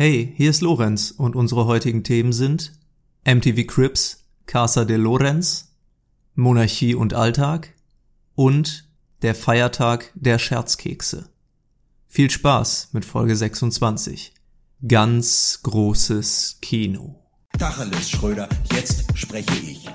Hey, hier ist Lorenz und unsere heutigen Themen sind MTV Crips, Casa de Lorenz, Monarchie und Alltag und der Feiertag der Scherzkekse. Viel Spaß mit Folge 26. Ganz großes Kino. Tacheles, Schröder, jetzt spreche ich.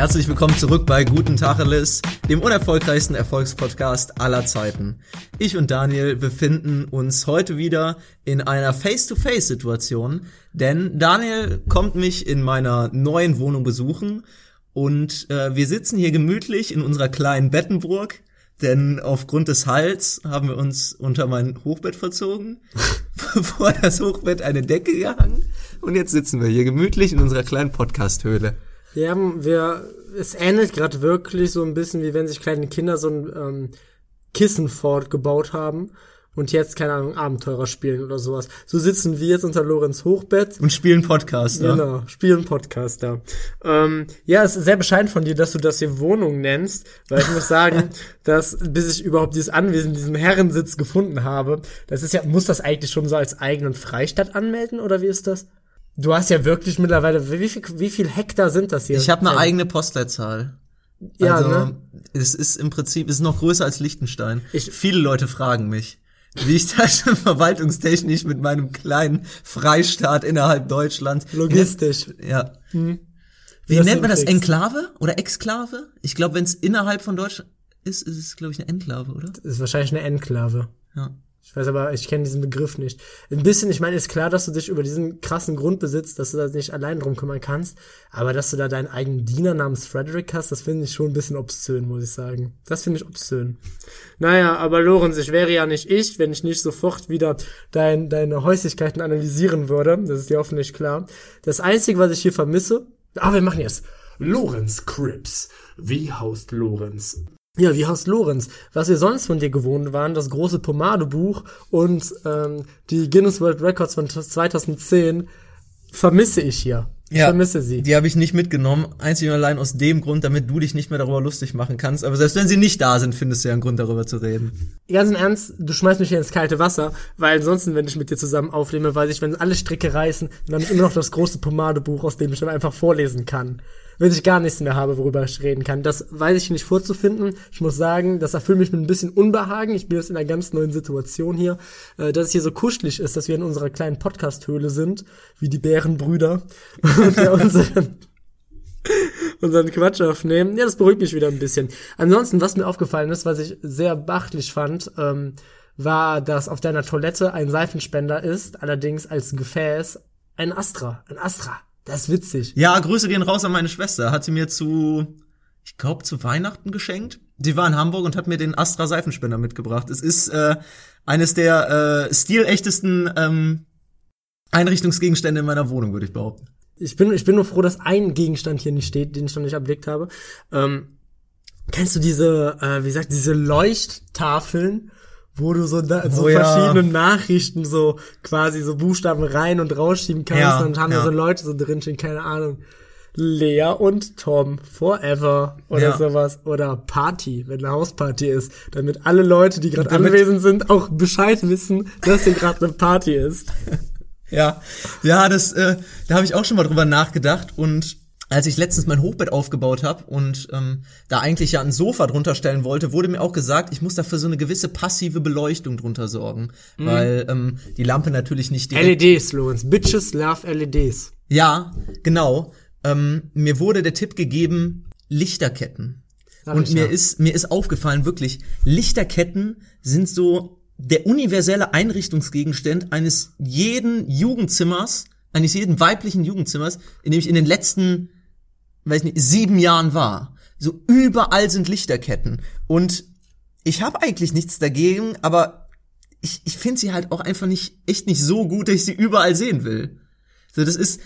Herzlich willkommen zurück bei Guten Tacheles, dem unerfolgreichsten Erfolgspodcast aller Zeiten. Ich und Daniel befinden uns heute wieder in einer Face-to-Face-Situation, denn Daniel kommt mich in meiner neuen Wohnung besuchen und äh, wir sitzen hier gemütlich in unserer kleinen Bettenburg, denn aufgrund des Hals haben wir uns unter mein Hochbett verzogen, vor das Hochbett eine Decke gehangen und jetzt sitzen wir hier gemütlich in unserer kleinen Podcast-Höhle. Wir haben, wir, es ähnelt gerade wirklich so ein bisschen, wie wenn sich kleine Kinder so ein ähm, Kissenfort gebaut haben und jetzt, keine Ahnung, Abenteurer spielen oder sowas. So sitzen wir jetzt unter Lorenz Hochbett. Und spielen Podcast, ne? Genau, spielen Podcast da. Ähm, ja, es ist sehr bescheiden von dir, dass du das hier Wohnung nennst, weil ich muss sagen, dass bis ich überhaupt dieses Anwesen, diesen Herrensitz gefunden habe, das ist ja, muss das eigentlich schon so als eigenen Freistadt anmelden oder wie ist das? Du hast ja wirklich mittlerweile, wie viel, wie viel Hektar sind das hier? Ich habe eine eigene Postleitzahl. Ja, also, ne? es ist im Prinzip, es ist noch größer als Liechtenstein. Ich- Viele Leute fragen mich, wie ich das verwaltungstechnisch mit meinem kleinen Freistaat innerhalb Deutschlands. Logistisch. Ja. Wie Wie das nennt man das? Enklave oder Exklave? Ich glaube, wenn es innerhalb von Deutschland ist, ist es, glaube ich, eine Enklave, oder? Das ist wahrscheinlich eine Enklave. Ja. Ich weiß aber, ich kenne diesen Begriff nicht. Ein bisschen, ich meine, ist klar, dass du dich über diesen krassen Grundbesitz, dass du da nicht allein drum kümmern kannst, aber dass du da deinen eigenen Diener namens Frederick hast, das finde ich schon ein bisschen obszön, muss ich sagen. Das finde ich obszön. Naja, aber Lorenz, ich wäre ja nicht ich, wenn ich nicht sofort wieder dein, deine Häuslichkeiten analysieren würde. Das ist dir hoffentlich klar. Das Einzige, was ich hier vermisse, ah, wir machen jetzt Lorenz Crips. Wie haust Lorenz? Ja, wie heißt Lorenz? Was wir sonst von dir gewohnt waren, das große Pomadebuch und ähm, die Guinness World Records von 2010 vermisse ich hier. Ich vermisse sie. Die habe ich nicht mitgenommen, einzig und allein aus dem Grund, damit du dich nicht mehr darüber lustig machen kannst. Aber selbst wenn sie nicht da sind, findest du ja einen Grund, darüber zu reden. Ganz im Ernst, du schmeißt mich hier ins kalte Wasser, weil ansonsten, wenn ich mit dir zusammen aufnehme, weiß ich, wenn alle Stricke reißen, dann habe ich immer noch das große Pomadebuch, aus dem ich dann einfach vorlesen kann. Wenn ich gar nichts mehr habe, worüber ich reden kann. Das weiß ich nicht vorzufinden. Ich muss sagen, das erfüllt mich mit ein bisschen Unbehagen. Ich bin jetzt in einer ganz neuen Situation hier, äh, dass es hier so kuschelig ist, dass wir in unserer kleinen Podcast-Höhle sind, wie die Bärenbrüder, und wir unseren unseren Quatsch aufnehmen. Ja, das beruhigt mich wieder ein bisschen. Ansonsten, was mir aufgefallen ist, was ich sehr beachtlich fand, ähm, war, dass auf deiner Toilette ein Seifenspender ist, allerdings als Gefäß ein Astra. Ein Astra. Das ist witzig. Ja, Grüße gehen raus an meine Schwester. Hat sie mir zu, ich glaube, zu Weihnachten geschenkt. Sie war in Hamburg und hat mir den Astra Seifenspender mitgebracht. Es ist äh, eines der äh, stilechtesten ähm, Einrichtungsgegenstände in meiner Wohnung, würde ich behaupten. Ich bin, ich bin nur froh, dass ein Gegenstand hier nicht steht, den ich noch nicht erblickt habe. Ähm, kennst du diese, äh, wie gesagt, diese Leuchttafeln, wo du so, da, so Oh ja. verschiedene Nachrichten so quasi so Buchstaben rein und rausschieben kannst Ja, und haben da ja. so Leute so drinstehen, keine Ahnung. Lea und Tom forever oder Ja. sowas oder Party, wenn eine Hausparty ist, damit alle Leute, die gerade anwesend sind, auch Bescheid wissen, dass hier gerade eine Party ist. Ja, ja, das, äh, da habe ich auch schon mal drüber nachgedacht und als ich letztens mein Hochbett aufgebaut habe und ähm, da eigentlich ja ein Sofa drunter stellen wollte, wurde mir auch gesagt, ich muss dafür so eine gewisse passive Beleuchtung drunter sorgen, weil ähm, die Lampe natürlich nicht direkt LEDs, Lorenz. Bitches love LEDs. Ja, genau. Ähm, mir wurde der Tipp gegeben, Lichterketten. Sag Und mir ja. ist, mir ist aufgefallen, wirklich, Lichterketten sind so der universelle Einrichtungsgegenstand eines jeden Jugendzimmers, eines jeden weiblichen Jugendzimmers, in dem ich in den letzten, weiß nicht, sieben Jahren war. So überall sind Lichterketten. Und ich habe eigentlich nichts dagegen, aber ich, ich finde sie halt auch einfach nicht, echt nicht so gut, dass ich sie überall sehen will. So, das ist,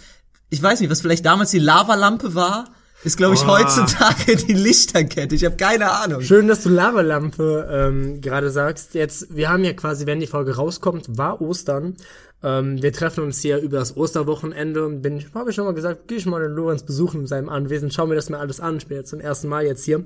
ich weiß nicht, was vielleicht damals die Lavalampe war, ist, glaube ich, Oh. heutzutage die Lichterkette. Ich habe keine Ahnung. Schön, dass du Lavalampe ähm, gerade sagst. Jetzt, wir haben ja quasi, wenn die Folge rauskommt, war Ostern. Ähm, wir treffen uns hier über das Osterwochenende. Bin ich, habe ich schon mal gesagt, gehe ich mal den Lorenz besuchen in seinem Anwesen, schau mir das mal alles an. Ich bin jetzt zum ersten Mal jetzt hier.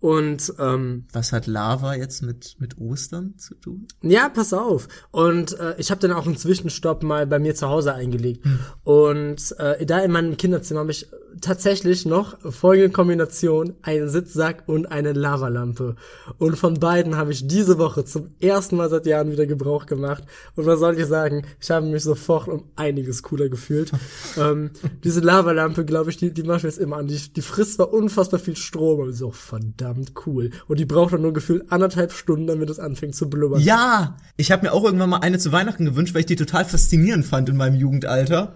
Und ähm, Was hat Lava jetzt mit, mit Ostern zu tun? ja, pass auf. Und äh, ich habe dann auch einen Zwischenstopp mal bei mir zu Hause eingelegt. Und äh, da in meinem Kinderzimmer habe ich tatsächlich noch folgende Kombination, einen Sitzsack und eine Lavalampe. Und von beiden habe ich diese Woche zum ersten Mal seit Jahren wieder Gebrauch gemacht. Und was soll ich sagen? Ich habe mich sofort um einiges cooler gefühlt. ähm, diese Lavalampe, glaube ich, die, die mache ich jetzt immer an. Die, die frisst zwar unfassbar viel Strom, aber so verdammt cool. Und die braucht dann nur gefühlt anderthalb Stunden, damit es anfängt zu blubbern. Ja, ich habe mir auch irgendwann mal eine zu Weihnachten gewünscht, weil ich die total faszinierend fand in meinem Jugendalter.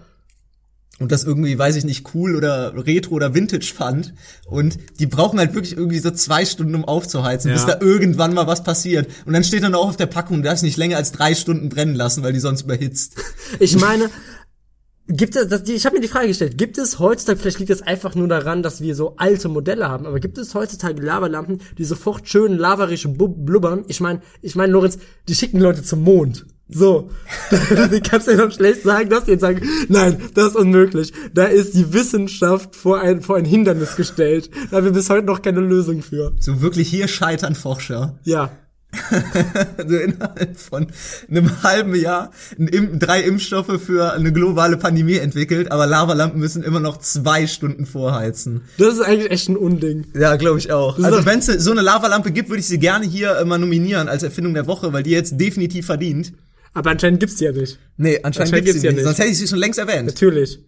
Und das irgendwie, weiß ich nicht, cool oder retro oder vintage fand. Und die brauchen halt wirklich irgendwie so zwei Stunden, um aufzuheizen, Ja. bis da irgendwann mal was passiert. Und dann steht dann auch auf der Packung, du darfst nicht länger als drei Stunden brennen lassen, weil die sonst überhitzt. Ich meine, gibt es, das, die- ich habe mir die Frage gestellt, gibt es heutzutage, vielleicht liegt es einfach nur daran, dass wir so alte Modelle haben, aber gibt es heutzutage Lavalampen, die sofort schön lavarisch blubbern? Ich meine, ich meine, Lorenz, die schicken Leute zum Mond. So. du kannst ja doch schlecht sagen, dass die jetzt sagen, nein, das ist unmöglich. Da ist die Wissenschaft vor ein, vor ein Hindernis gestellt. Da haben wir bis heute noch keine Lösung für. So wirklich hier scheitern Forscher. Ja. Also innerhalb von einem halben Jahr drei Impfstoffe für eine globale Pandemie entwickelt, aber Lavalampen müssen immer noch zwei Stunden vorheizen. Das ist eigentlich echt ein Unding. Ja, glaube ich auch. Also wenn es so eine Lavalampe gibt, würde ich sie gerne hier äh, mal nominieren als Erfindung der Woche, weil die jetzt definitiv verdient. Aber anscheinend gibt's die ja nicht. Nee, anscheinend, Anscheinend gibt's sie gibt's ja nicht. nicht. Sonst hätte ich sie schon längst erwähnt. Natürlich.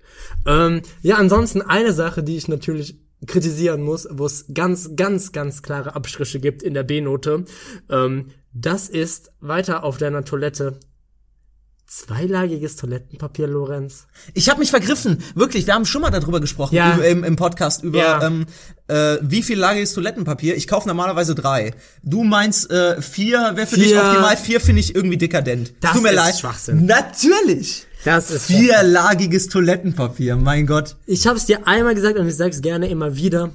Ähm, ja, ansonsten eine Sache, die ich natürlich kritisieren muss, wo es ganz, ganz, ganz klare Abstriche gibt in der B-Note. Ähm, das ist weiter auf deiner Toilette zweilagiges Toilettenpapier, Lorenz. Ich habe mich vergriffen, wirklich. Wir haben schon mal darüber gesprochen Ja. im, im Podcast über Ja. ähm, äh, wie viel lagiges Toilettenpapier. Ich kaufe normalerweise drei. Du meinst äh, vier wäre für dich Vier. optimal. Vier finde ich irgendwie dekadent. Das Tut mir ist leid. Schwachsinn. Natürlich. Das ist Vierlagiges Toilettenpapier. Mein Gott. Ich habe es dir einmal gesagt und ich sage es gerne immer wieder.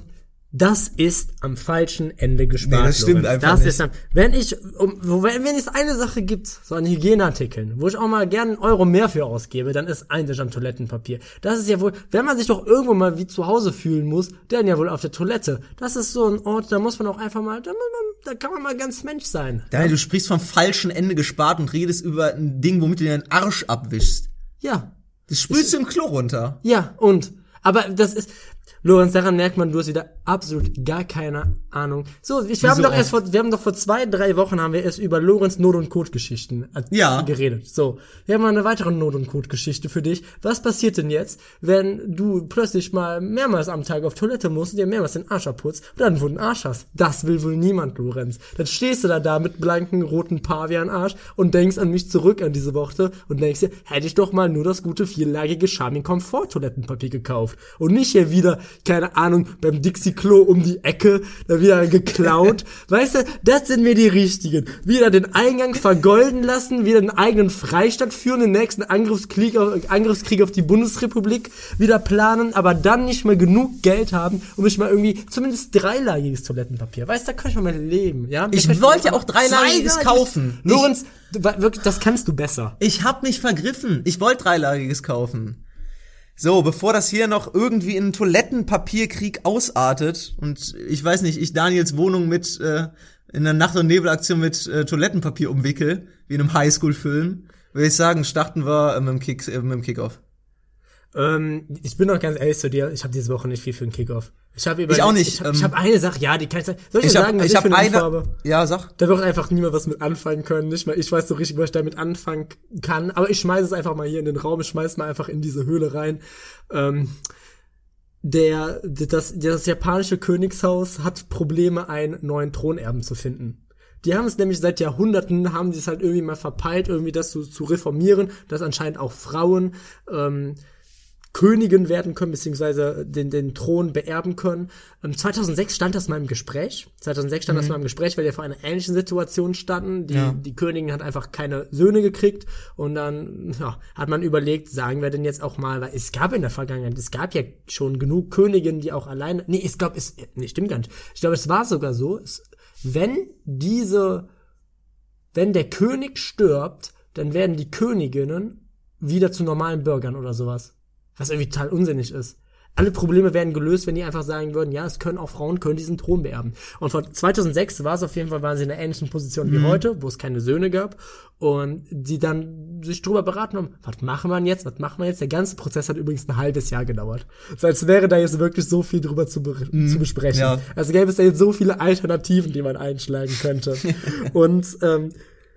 Das ist am falschen Ende gespart. Nee, das stimmt Lorenz. einfach das nicht. Ist am, wenn ich, um, wenn, wenn es eine Sache gibt, so an Hygieneartikeln, wo ich auch mal gern einen Euro mehr für ausgebe, dann ist eindeutig am Toilettenpapier. Das ist ja wohl, wenn man sich doch irgendwo mal wie zu Hause fühlen muss, dann ja wohl auf der Toilette. Das ist so ein Ort, da muss man auch einfach mal, da, da kann man mal ganz Mensch sein. Daniel, du sprichst vom falschen Ende gespart und redest über ein Ding, womit du dir den Arsch abwischst. Ja, Das sprühst du im Klo runter. Ja, und. Aber das ist, Lorenz, daran merkt man, du hast wieder absolut gar keine Ahnung. So, ich, wir haben doch erst vor, wir haben doch vor zwei, drei Wochen haben wir erst über Lorenz Not- und Code-Geschichten äh, Ja. geredet. So, wir haben mal eine weitere Not- und Code-Geschichte für dich. Was passiert denn jetzt, wenn du plötzlich mal mehrmals am Tag auf Toilette musst und dir mehrmals den Arsch abputzt und dann einen Arsch hast? Das will wohl niemand, Lorenz. Dann stehst du da da mit blanken, roten Pavian-Arsch und denkst an mich zurück an diese Worte und denkst dir, hätte ich doch mal nur das gute vierlagige Charming Komfort Toilettenpapier gekauft und nicht hier wieder, keine Ahnung, beim Dixie Klo um die Ecke, da wieder geklaut. weißt du, das sind mir die richtigen. Wieder den Eingang vergolden lassen, wieder einen eigenen Freistaat führen, den nächsten Angriffskrieg auf, Angriffskrieg auf die Bundesrepublik wieder planen, aber dann nicht mehr genug Geld haben, um sich mal irgendwie zumindest dreilagiges Toilettenpapier. Weißt du, da kann ich mal leben, ja? Ich Vielleicht wollte ja mal auch dreilagiges kaufen. Ich- Lorenz, wirklich, das kannst du besser. Ich hab mich vergriffen. Ich wollte dreilagiges kaufen. So, bevor das hier noch irgendwie in einen Toilettenpapierkrieg ausartet und ich weiß nicht, ich Daniels Wohnung mit äh, in einer Nacht- und Nebelaktion mit äh, Toilettenpapier umwickel, wie in einem Highschool-Film, würde ich sagen, starten wir äh, mit dem Kick, äh, mit dem Kickoff. Ähm, ich bin doch ganz ehrlich zu dir, ich habe diese Woche nicht viel für einen Kickoff. Ich habe über Ich auch nicht, Ich habe ähm, ich hab eine Sache, ja, die kann ich sagen. Soll ich, Ich hab, sagen, was ich ich, hab für eine habe? ja, sag. Da wird einfach niemand was mit anfangen können. Nicht mal ich weiß so richtig, was ich damit anfangen kann. Aber ich schmeiße es einfach mal hier in den Raum. Ich schmeiß mal einfach in diese Höhle rein. Ähm, der, das, das japanische Königshaus hat Probleme, einen neuen Thronerben zu finden. Die haben es nämlich seit Jahrhunderten, haben sie es halt irgendwie mal verpeilt, irgendwie das zu, zu reformieren, dass anscheinend auch Frauen ähm, Königin werden können, beziehungsweise den, den Thron beerben können. Ähm, 2006 stand das mal im Gespräch. 2006 stand das mal im Gespräch, weil wir vor einer ähnlichen Situation standen. Die, Ja. die Königin hat einfach keine Söhne gekriegt und dann ja, hat man überlegt, sagen wir denn jetzt auch mal, weil es gab in der Vergangenheit, es gab ja schon genug Königinnen, die auch alleine, nee, ich glaube, es, nee, stimmt gar nicht. Ich glaube, es war sogar so, es, wenn diese, wenn der König stirbt, dann werden die Königinnen wieder zu normalen Bürgern oder sowas. Was irgendwie total unsinnig ist. Alle Probleme werden gelöst, wenn die einfach sagen würden, ja, es können auch Frauen können diesen Thron beerben. Und von 2006 war es auf jeden Fall, waren sie in einer ähnlichen Position wie heute, wo es keine Söhne gab und die dann sich drüber beraten haben, was machen wir jetzt, was machen wir jetzt? Der ganze Prozess hat übrigens ein halbes Jahr gedauert. So als wäre da jetzt wirklich so viel drüber zu, be zu besprechen. ja. Also gäbe es da jetzt so viele Alternativen, die man einschlagen könnte. und ähm,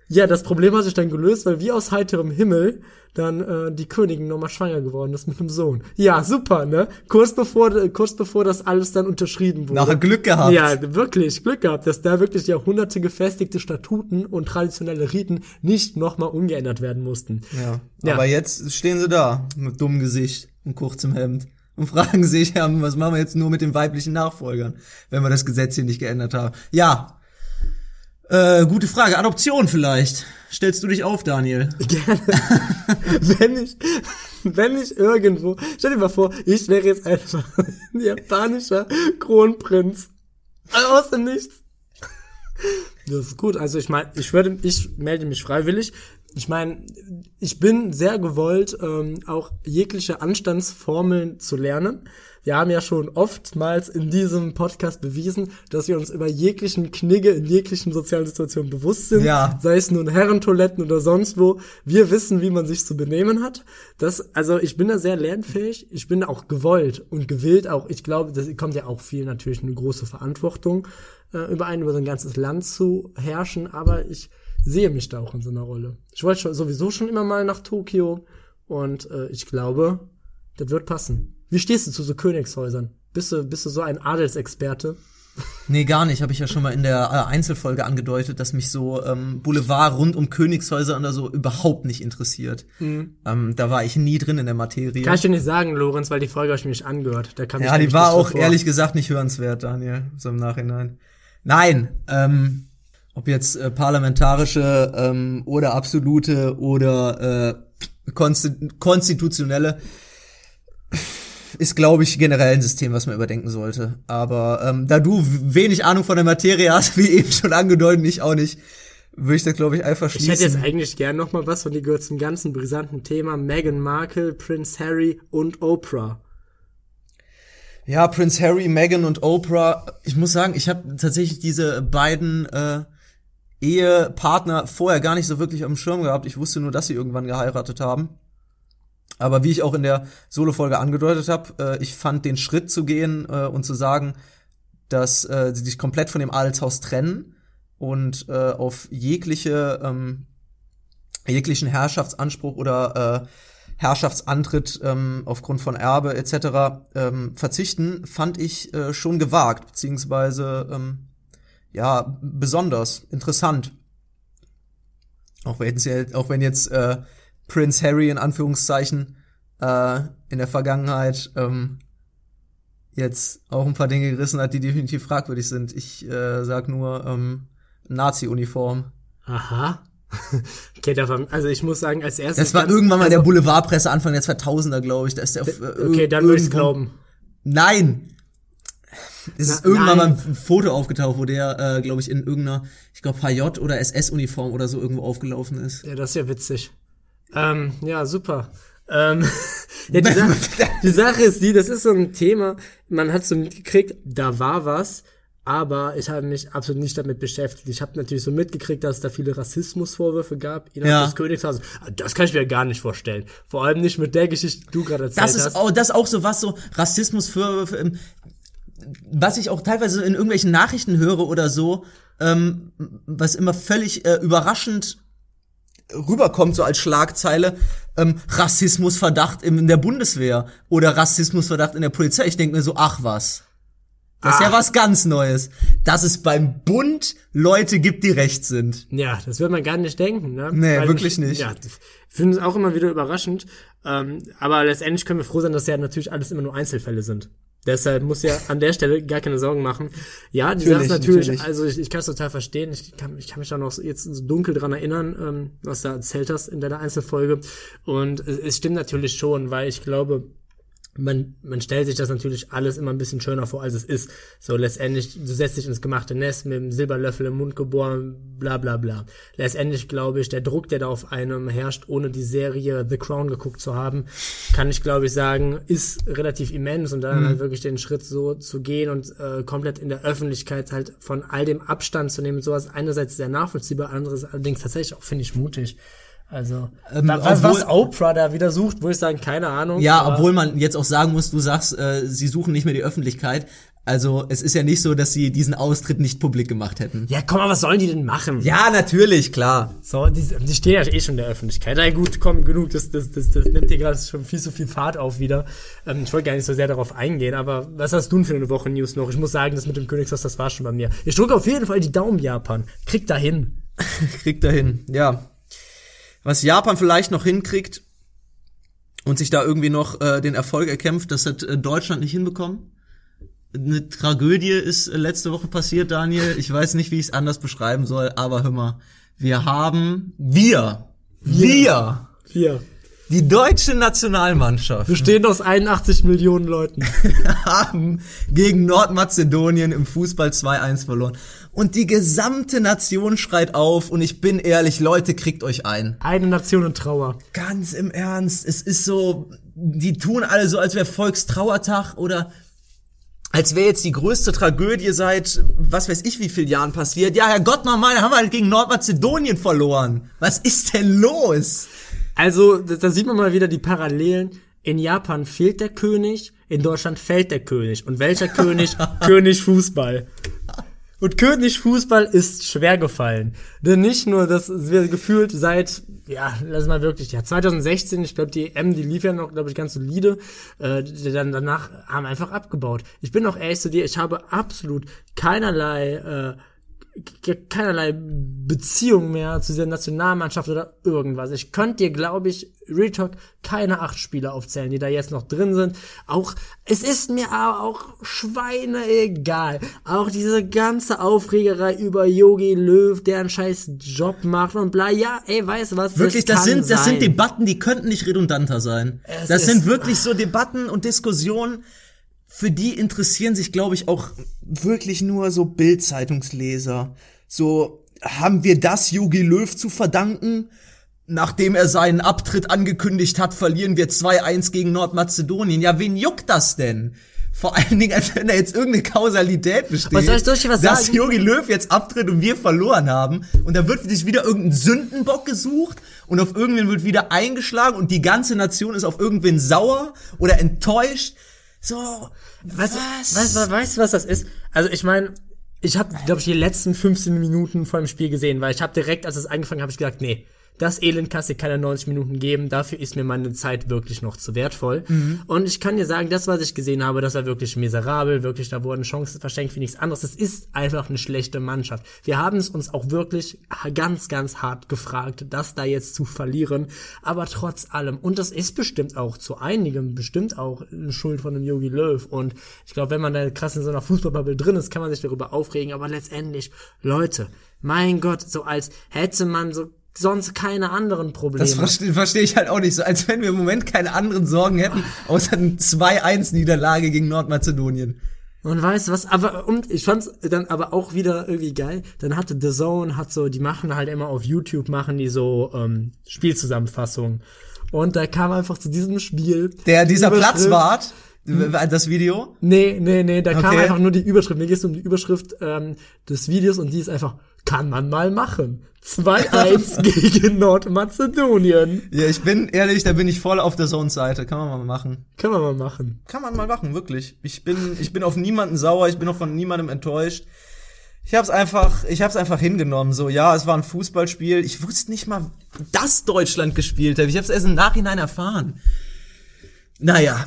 ja, das Problem hat sich dann gelöst, weil wie aus heiterem Himmel dann äh, die Königin nochmal schwanger geworden ist mit einem Sohn. Ja, super, ne? Kurz bevor, kurz bevor das alles dann unterschrieben wurde. Nachher Glück gehabt. Ja, wirklich, Glück gehabt, dass da wirklich Jahrhunderte gefestigte Statuten und traditionelle Riten nicht nochmal umgeändert werden mussten. Ja. Ja. Aber jetzt stehen sie da mit dummem Gesicht und kurzem Hemd und fragen sich, ja, was machen wir jetzt nur mit den weiblichen Nachfolgern, wenn wir das Gesetz hier nicht geändert haben? Ja. Äh, gute Frage. Adoption vielleicht. Stellst du dich auf, Daniel? Gerne. wenn ich, wenn ich irgendwo, stell dir mal vor, ich wäre jetzt einfach ein japanischer Kronprinz. Aus dem Nichts. Das ist gut. Also ich meine, ich würde, ich melde mich freiwillig. Ich meine, ich bin sehr gewollt, ähm, auch jegliche Anstandsformeln zu lernen. Wir haben ja schon oftmals in diesem Podcast bewiesen, dass wir uns über jeglichen Knigge in jeglichen sozialen Situationen bewusst sind. Ja. Sei es nun Herrentoiletten oder sonst wo. Wir wissen, wie man sich zu benehmen hat. Das, also ich bin da sehr lernfähig. Ich bin auch gewollt und gewillt auch. Ich glaube, das kommt ja auch viel natürlich eine große Verantwortung äh, über ein, über so ein ganzes Land zu herrschen. Aber ich sehe mich da auch in so einer Rolle. Ich wollte schon, sowieso schon immer mal nach Tokio und äh, ich glaube, das wird passen. Wie stehst du zu so Königshäusern? Bist du, bist du so ein Adelsexperte? Nee, gar nicht. Habe ich ja schon mal in der äh, Einzelfolge angedeutet, dass mich so ähm, Boulevard rund um Königshäuser oder so überhaupt nicht interessiert. Ähm, da war ich nie drin in der Materie. Kann ich dir nicht sagen, Lorenz, weil die Folge habe ich mir nicht angehört. Da kam ich Ja, die war auch vor. ehrlich gesagt nicht hörenswert, Daniel, so im Nachhinein. Nein, ähm, ob jetzt äh, parlamentarische ähm, oder absolute oder äh, konsti konstitutionelle, ist, glaube ich, generell ein System, was man überdenken sollte. Aber ähm, da du wenig Ahnung von der Materie hast, wie eben schon angedeutet, ich auch nicht, würde ich das, glaube ich, einfach Ich schließen. hätte jetzt eigentlich gern noch mal was von dir gehört zum ganzen brisanten Thema Meghan Markle, Prince Harry und Oprah. Ja, Prince Harry, Meghan und Oprah. Ich muss sagen, ich habe tatsächlich diese beiden äh, Ehepartner vorher gar nicht so wirklich am Schirm gehabt. Ich wusste nur, dass sie irgendwann geheiratet haben. Aber wie ich auch in der Solo-Folge angedeutet habe, äh, ich fand den Schritt zu gehen äh, und zu sagen, dass äh, sie sich komplett von dem Adelshaus trennen und äh, auf jegliche ähm, jeglichen Herrschaftsanspruch oder äh, Herrschaftsantritt ähm, aufgrund von Erbe etc. Ähm, verzichten, fand ich äh, schon gewagt, beziehungsweise ähm, ja besonders interessant. Auch wenn jetzt, auch wenn jetzt äh, Prince Harry in Anführungszeichen äh, in der Vergangenheit ähm, jetzt auch ein paar Dinge gerissen hat, die definitiv fragwürdig sind. Ich äh, sag nur ähm, Nazi-Uniform. Aha. Okay, davon, also ich muss sagen, als erstes. Das war irgendwann mal in der also, Boulevardpresse Anfang der 2000er, glaube ich. Da ist der auf, äh, Okay, dann würde ich glauben. Nein! Es ist Na, irgendwann nein. mal ein Foto aufgetaucht, wo der, äh, glaube ich, in irgendeiner, ich glaube, HJ oder SS-Uniform oder so irgendwo aufgelaufen ist. Ja, das ist ja witzig. Ähm, ja, super. Ähm, ja, die, Sache, die Sache ist die, das ist so ein Thema, man hat so mitgekriegt, da war was, aber ich habe mich absolut nicht damit beschäftigt. Ich habe natürlich so mitgekriegt, dass es da viele Rassismusvorwürfe gab innerhalb Ja. des Königshauses. Das kann ich mir gar nicht vorstellen. Vor allem nicht mit der Geschichte, die du gerade erzählt Das ist hast. auch, das ist auch so was, so Rassismus für, für ähm, was ich auch teilweise in irgendwelchen Nachrichten höre oder so, ähm, was immer völlig äh, überraschend rüberkommt, so als Schlagzeile, ähm, Rassismusverdacht in der Bundeswehr oder Rassismusverdacht in der Polizei. Ich denke mir so, ach was. Das ist ja Ach. was ganz Neues. Dass es beim Bund Leute gibt, die recht sind. Ja, das wird man gar nicht denken, ne? Nee, Weil wirklich ich, nicht. Ja, ich finde es auch immer wieder überraschend. Ähm, aber letztendlich können wir froh sein, dass ja natürlich alles immer nur Einzelfälle sind. Deshalb muss ja an der Stelle gar keine Sorgen machen. Ja, die Sache ist Natürlich, natürlich, natürlich. also ich, ich kann es total verstehen. Ich kann, ich kann mich da noch jetzt so dunkel dran erinnern, ähm, was du da erzählt hast in deiner Einzelfolge. Und es, es stimmt natürlich schon, weil ich glaube, man, man stellt sich das natürlich alles immer ein bisschen schöner vor, als es ist. So letztendlich, du setzt dich ins gemachte Nest mit dem Silberlöffel im Mund geboren, bla bla bla. Letztendlich glaube ich, der Druck, der da auf einem herrscht, ohne die Serie The Crown geguckt zu haben, kann ich glaube ich sagen, ist relativ immens und dann halt wirklich den Schritt so zu gehen und äh, komplett in der Öffentlichkeit halt von all dem Abstand zu nehmen, sowas einerseits sehr nachvollziehbar, anderes allerdings tatsächlich auch, finde ich, mutig. Also, Ähm, wa- was, obwohl- was Oprah da wieder sucht, würde ich sagen, keine Ahnung. Ja, obwohl man jetzt auch sagen muss, du sagst, äh, sie suchen nicht mehr die Öffentlichkeit. Also es ist ja nicht so, dass sie diesen Austritt nicht publik gemacht hätten. Ja, komm mal, was sollen die denn machen? Ja, natürlich, klar. So, die, die stehen ja eh schon in der Öffentlichkeit. Na gut, komm, genug, das, das, das, das nimmt dir gerade schon viel zu viel Fahrt auf wieder. Ähm, ich wollte gar nicht so sehr darauf eingehen, aber was hast du denn für eine Woche News noch? Ich muss sagen, das mit dem Königshaus, das war schon bei mir. Ich drücke auf jeden Fall die Daumen, Japan. Krieg da hin. Kriegt er hin, ja. Was Japan vielleicht noch hinkriegt und sich da irgendwie noch äh, den Erfolg erkämpft, das hat äh, Deutschland nicht hinbekommen. Eine Tragödie ist äh, letzte Woche passiert, Daniel. Ich weiß nicht, wie ich es anders beschreiben soll, aber hör mal, wir haben, wir, wir, Hier. Die deutsche Nationalmannschaft Bestehend aus 81 Millionen Leuten. haben gegen Nordmazedonien im Fußball 2-1 verloren. Und die gesamte Nation schreit auf und ich bin ehrlich, Leute, kriegt euch ein. Eine Nation in Trauer. Ganz im Ernst, es ist so, die tun alle so, als wäre Volkstrauertag oder als wäre jetzt die größte Tragödie seit, was weiß ich, wie viel Jahren passiert. Ja, Herrgott nochmal, haben wir halt gegen Nordmazedonien verloren. Was ist denn los? Also, da, sieht man mal wieder die Parallelen. In Japan fehlt der König, in Deutschland fällt der König. Und welcher König? König Fußball. Und König Fußball ist schwer gefallen. Denn nicht nur, dass wir gefühlt seit, ja, lass mal wirklich, ja, 2016, ich glaube, die M, die lief ja noch, glaube ich, ganz solide, äh, dann danach haben einfach abgebaut. Ich bin auch ehrlich zu dir, ich habe absolut keinerlei, äh, keinerlei Beziehung mehr zu dieser Nationalmannschaft oder irgendwas. Ich könnte dir, glaube ich, Real Talk keine acht Spieler aufzählen, die da jetzt noch drin sind. Auch, es ist mir aber auch Schweine egal. Auch diese ganze Aufregerei über Yogi Löw, der einen scheiß Job macht und bla. Ja, ey, weißt du was? Wirklich, das, kann sind, das sind sein. Debatten, die könnten nicht redundanter sein. Es das sind wirklich so Debatten und Diskussionen, für die interessieren sich, glaube ich, auch wirklich nur so Bild-Zeitungsleser. So, haben wir das Jogi Löw zu verdanken? Nachdem er seinen Abtritt angekündigt hat, verlieren wir 2-1 gegen Nordmazedonien. Ja, wen juckt das denn? Vor allen Dingen, als wenn da jetzt irgendeine Kausalität besteht. Aber soll ich- dir was dass sagen? Jogi Löw jetzt abtritt und wir verloren haben. Und da wird sich wieder irgendein Sündenbock gesucht und auf irgendwen wird wieder eingeschlagen und die ganze Nation ist auf irgendwen sauer oder enttäuscht. So, Weißt, was? Weißt, du, weißt du, was das ist? Also ich meine, ich habe, glaube ich, die letzten 15 Minuten vor dem Spiel gesehen, weil ich habe direkt, als es angefangen habe, ich gesagt, nee, das Elend kannst dir keine 90 Minuten geben, dafür ist mir meine Zeit wirklich noch zu wertvoll. Und ich kann dir sagen, das, was ich gesehen habe, das war wirklich miserabel, wirklich, da wurden Chancen verschenkt wie nichts anderes. Es ist einfach eine schlechte Mannschaft. Wir haben es uns auch wirklich ganz, ganz hart gefragt, das da jetzt zu verlieren, aber trotz allem, und das ist bestimmt auch zu einigem, bestimmt auch eine Schuld von dem Yogi Löw. Und ich glaube, wenn man da krass in so einer Fußballbubble drin ist, kann man sich darüber aufregen, aber letztendlich, Leute, mein Gott, so als hätte man so sonst keine anderen Probleme. das verstehe versteh ich halt auch nicht so, als wenn wir im Moment keine anderen Sorgen hätten, außer eine 2-1-Niederlage gegen Nordmazedonien. Und weißt du was, aber und ich fand's dann aber auch wieder irgendwie geil. Dann hatte The Zone hat so, die machen halt immer auf YouTube machen die so ähm, Spielzusammenfassungen. Und da kam einfach zu diesem Spiel Der, dieser Platzwart, das Video, Nee, nee, nee, da kam Okay. einfach nur die Überschrift. Mir geht es um die Überschrift ähm, des Videos und die ist einfach, kann man mal machen. 2-1 gegen Nordmazedonien. ja, ich bin ehrlich, da bin ich voll auf der Zone-Seite, kann man mal machen. Kann man mal machen. Kann man mal machen, wirklich. Ich bin, ich bin auf niemanden sauer, ich bin auch von niemandem enttäuscht. Ich hab's einfach, ich hab's einfach hingenommen. So, ja, es war ein Fußballspiel. Ich wusste nicht mal, dass Deutschland gespielt hat. Ich hab's erst im Nachhinein erfahren. Naja,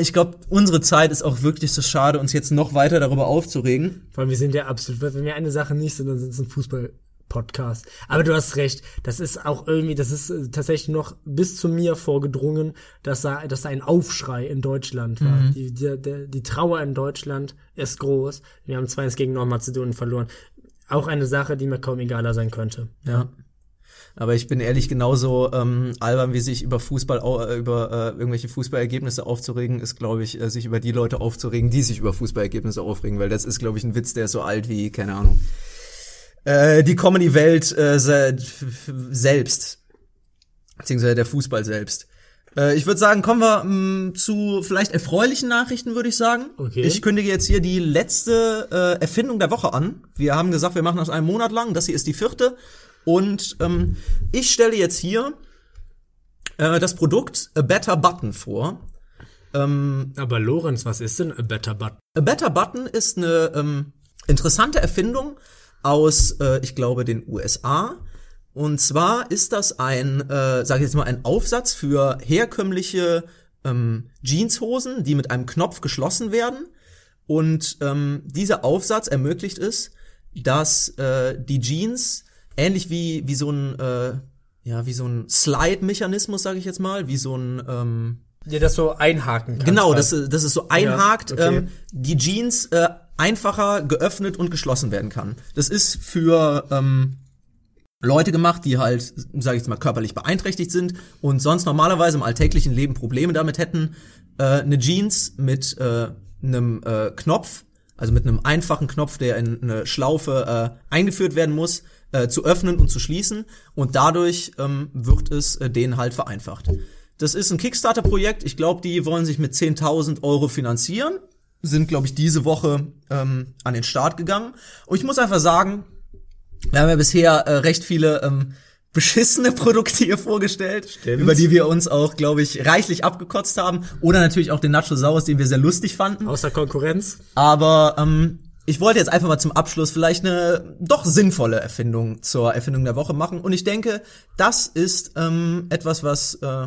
ich glaube, unsere Zeit ist auch wirklich so schade, uns jetzt noch weiter darüber aufzuregen. Vor allem, wir sind ja absolut, wenn wir eine Sache nicht sind, dann sind es ein Fußball-Podcast. Aber du hast recht, das ist auch irgendwie, das ist äh, tatsächlich noch bis zu mir vorgedrungen, dass da, dass da ein Aufschrei in Deutschland war. Die, die, die, die Trauer in Deutschland ist groß. Wir haben 2-1 gegen Nordmazedonien verloren. Auch eine Sache, die mir kaum egaler sein könnte. Ja. Aber ich bin ehrlich genauso ähm, albern, wie sich über Fußball, äh, über äh, irgendwelche Fußballergebnisse aufzuregen, ist, glaube ich, äh, sich über die Leute aufzuregen, die sich über Fußballergebnisse aufregen, weil das ist, glaube ich, ein Witz, der ist so alt wie, keine Ahnung. Äh, die Comedy-Welt äh, se selbst, beziehungsweise der Fußball selbst. Äh, ich würde sagen, kommen wir mh, zu vielleicht erfreulichen Nachrichten, würde ich sagen. Okay. Ich kündige jetzt hier die letzte äh, Erfindung der Woche an. Wir haben gesagt, wir machen das einen Monat lang. Das hier ist die vierte. Und ähm, ich stelle jetzt hier äh, das Produkt A Better Button vor. Ähm, Aber Lorenz, was ist denn a better button? A Better Button ist eine ähm, interessante Erfindung aus, äh, ich glaube, den USA. Und zwar ist das ein, äh, sage ich jetzt mal, ein Aufsatz für herkömmliche ähm, Jeanshosen, die mit einem Knopf geschlossen werden. Und ähm, dieser Aufsatz ermöglicht es, dass äh, die Jeans ähnlich wie wie so ein äh, ja wie so ein Slide-Mechanismus, sage ich jetzt mal, wie so ein ähm, dir das so einhaken kannst. Genau, das, das ist so einhakt, okay. ähm, die Jeans äh, einfacher geöffnet und geschlossen werden kann. Das ist für ähm, Leute gemacht, die halt, sage ich jetzt mal, körperlich beeinträchtigt sind und sonst normalerweise im alltäglichen Leben Probleme damit hätten, äh, eine Jeans mit äh, einem äh, Knopf, also mit einem einfachen Knopf, der in eine Schlaufe äh, eingeführt werden muss, äh, zu öffnen und zu schließen und dadurch ähm, wird es äh, denen halt vereinfacht. Das ist ein Kickstarter-Projekt. Ich glaube, die wollen sich mit 10.000 Euro finanzieren. Sind, glaube ich, diese Woche ähm, an den Start gegangen. Und ich muss einfach sagen, wir haben ja bisher äh, recht viele ähm, beschissene Produkte hier vorgestellt, Stimmt. über die wir uns auch, glaube ich, reichlich abgekotzt haben. Oder natürlich auch den Nacho Saus, den wir sehr lustig fanden. Außer Konkurrenz. Aber ähm, ich wollte jetzt einfach mal zum Abschluss vielleicht eine doch sinnvolle Erfindung zur Erfindung der Woche machen. Und ich denke, das ist ähm, etwas, was äh,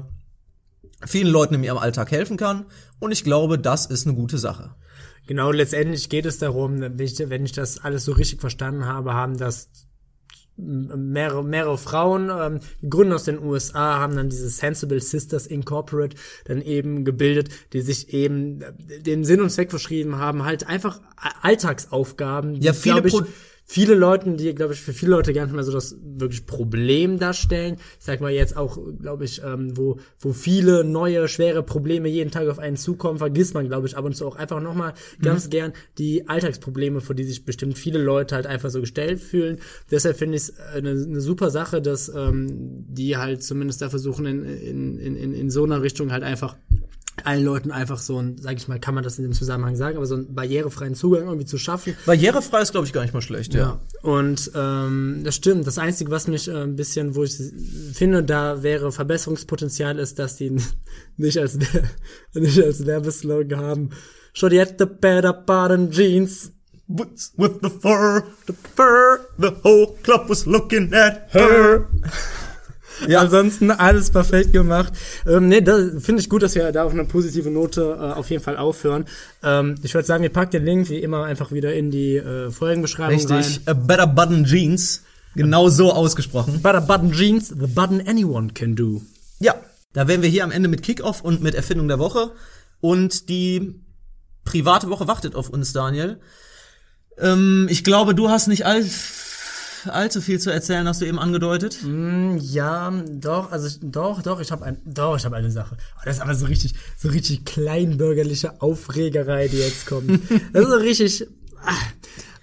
vielen Leuten in ihrem Alltag helfen kann. Und ich glaube, das ist eine gute Sache. Genau, letztendlich geht es darum, wenn ich, wenn ich das alles so richtig verstanden habe, haben das mehrere, mehrere Frauen, ähm, die Gründer aus den USA, haben dann diese Sensible Sisters Incorporate dann eben gebildet, die sich eben äh, den Sinn und Zweck verschrieben haben, halt einfach Alltagsaufgaben, die, Ja, viele ich, Pro- viele Leuten, die, glaube ich, für viele Leute gar nicht mehr so das wirklich Problem darstellen. Ich sag mal jetzt auch, glaube ich, ähm, wo, wo viele neue, schwere Probleme jeden Tag auf einen zukommen, vergisst man, glaube ich, ab und zu auch einfach nochmal ganz gern die Alltagsprobleme, vor die sich bestimmt viele Leute halt einfach so gestellt fühlen. Deshalb finde ich es eine, eine super Sache, dass ähm, die halt zumindest da versuchen, in, in, in, in, in so einer Richtung halt einfach allen Leuten einfach so ein, sag ich mal, kann man das in dem Zusammenhang sagen, aber so einen barrierefreien Zugang irgendwie zu schaffen. Barrierefrei ist, glaube ich, gar nicht mal schlecht, ja. Ja, und ähm, das stimmt. Das Einzige, was mich äh, ein bisschen, wo ich finde, da wäre Verbesserungspotenzial, ist, dass die nicht als, nicht als Werbeslogan haben. Shorty at the better button jeans. With, with the fur, The fur. the whole club was looking at her. Ja. Ansonsten alles perfekt gemacht. Ähm, nee, da finde ich gut, dass wir da auf eine positive Note äh, auf jeden Fall aufhören. Ähm, ich würde sagen, wir packen den Link wie immer einfach wieder in die äh, Folgenbeschreibung rein. Richtig. Better button jeans. Genau so ausgesprochen. Better button jeans, the button anyone can do. Ja, da wären wir hier am Ende mit Kickoff und mit Erfindung der Woche. Und die private Woche wartet auf uns, Daniel. Ähm, ich glaube, du hast nicht all, allzu viel zu erzählen, hast du eben angedeutet. Ja, doch, also ich, doch, doch, ich habe ein, doch, ich habe eine Sache. Oh, das ist aber so richtig, so richtig kleinbürgerliche Aufregerei, die jetzt kommt. Das ist so richtig. ah.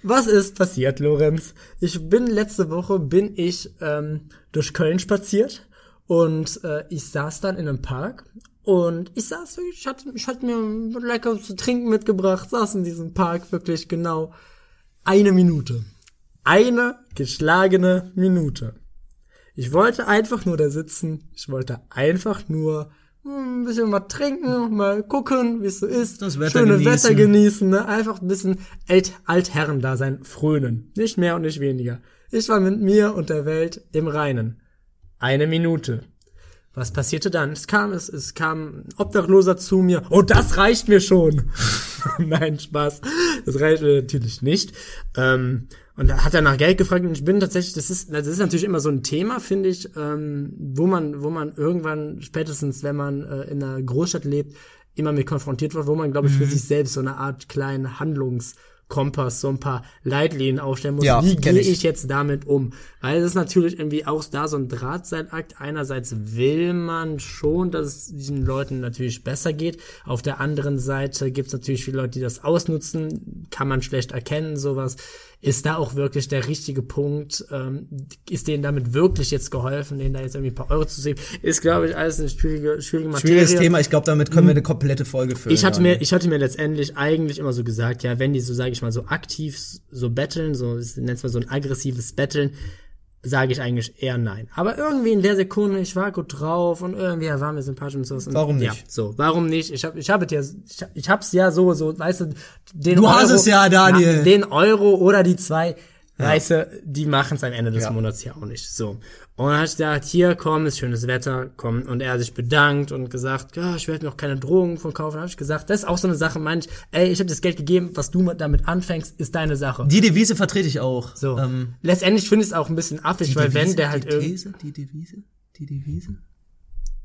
Was ist passiert, Lorenz? Ich bin letzte Woche bin ich ähm, durch Köln spaziert und äh, ich saß dann in einem Park und ich saß wirklich, ich hatte, ich hatte mir lecker zu trinken mitgebracht, saß in diesem Park wirklich genau eine Minute. Eine geschlagene Minute. Ich wollte einfach nur da sitzen. Ich wollte einfach nur hm, ein bisschen was trinken, mal gucken, wie es so ist. Das Wetter Schöne genießen. Wetter genießen, ne? Einfach ein bisschen Alt Altherren-Dasein frönen. Nicht mehr und nicht weniger. Ich war mit mir und der Welt im Reinen. Eine Minute. Was passierte dann? Es kam, es, es kam ein Obdachloser zu mir. Oh, das reicht mir schon. Nein, Spaß. Das reicht mir natürlich nicht. Ähm, und da hat er nach Geld gefragt und ich bin tatsächlich, das ist, das ist natürlich immer so ein Thema, finde ich, ähm, wo man, wo man irgendwann, spätestens wenn man äh, in einer Großstadt lebt, immer mit konfrontiert wird, wo man, glaube ich, für sich selbst so eine Art kleinen Kompass so ein paar Leitlinien aufstellen muss. Ja, Wie gehe ich. ich jetzt damit um? Weil es ist natürlich irgendwie auch da so ein Drahtseilakt. Einerseits will man schon, dass es diesen Leuten natürlich besser geht. Auf der anderen Seite gibt es natürlich viele Leute, die das ausnutzen. Kann man schlecht erkennen, sowas. Ist da auch wirklich der richtige Punkt? Ähm, ist denen damit wirklich jetzt geholfen, denen da jetzt irgendwie ein paar Euro zu sehen? Ist, glaube ich, alles eine schwierige, schwierige Materie. Schwieriges Thema, ich glaube, damit können wir eine komplette Folge füllen. Ich hatte Daniel. mir, ich hatte mir letztendlich eigentlich immer so gesagt, ja, wenn die so, sage ich mal, so aktiv so betteln, so nennt mal so ein aggressives Betteln, sage ich eigentlich eher nein. Aber irgendwie in der Sekunde, ich war gut drauf und irgendwie ja, war mir sympathisch und so. Und Warum Ja, nicht? so, warum nicht? Ich habe, ich habe ja, ich, hab- ich hab's ja so, so, weißt du, den Du hast es ja, Daniel. Na, den Euro oder die zwei, weißt du, die machen's am Ende des Ja. Monats ja auch nicht. So. Und dann hab ich gedacht, hier, komm, ist schönes Wetter, komm. Und er hat sich bedankt und gesagt, ja, ich werde auch keine Drogen von kaufen. Dann hab ich gesagt, das ist auch so eine Sache, manch, ey, ich habe das Geld gegeben, was du damit anfängst, ist deine Sache. Die Devise vertrete ich auch. So. Ähm, Letztendlich finde ich es auch ein bisschen affig, weil wenn der halt die irgendwie. These, die Devise, die Devise.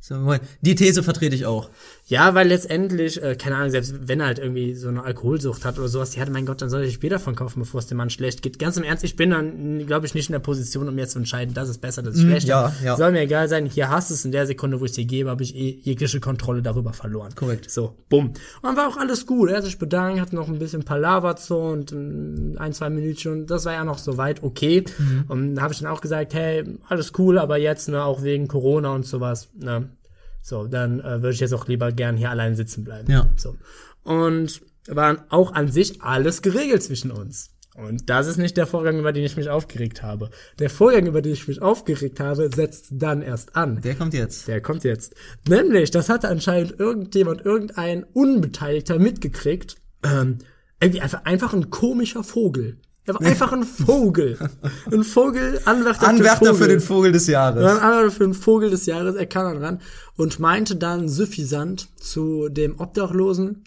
So, Moment. Die These vertrete ich auch. Ja, weil letztendlich, äh, keine Ahnung, selbst wenn er halt irgendwie so eine Alkoholsucht hat oder sowas, ja, mein Gott, dann soll ich Bier davon kaufen, bevor es dem Mann schlecht geht. Ganz im Ernst, ich bin dann, glaube ich, nicht in der Position, um jetzt zu entscheiden, das ist besser, das ist schlecht. Mhm, ja, ja. Soll mir egal sein, hier hast du es, in der Sekunde, wo ich dir gebe, habe ich eh jegliche Kontrolle darüber verloren. Korrekt. So, bumm. Und dann war auch alles gut. Er hat sich bedankt, hat noch ein bisschen Palaver so und ähm, ein, zwei Minütchen und das war ja noch soweit okay. Mhm. Und da habe ich dann auch gesagt, hey, alles cool, aber jetzt, ne, auch wegen Corona und sowas, ne, so, dann äh, würde ich jetzt auch lieber gern hier allein sitzen bleiben. Ja. So. Und waren auch an sich alles geregelt zwischen uns. Und das ist nicht der Vorgang, über den ich mich aufgeregt habe. Der Vorgang, über den ich mich aufgeregt habe, setzt dann erst an. Der kommt jetzt. Der kommt jetzt. Nämlich, das hatte anscheinend irgendjemand, irgendein Unbeteiligter mitgekriegt. Ähm, irgendwie einfach, einfach ein komischer Vogel. Er war einfach ein Vogel. Ein Vogel, Anwärter, Anwärter für, für den Vogel des Jahres. einmal für den Vogel des Jahres, er kam dann ran und meinte dann suffisant zu dem Obdachlosen,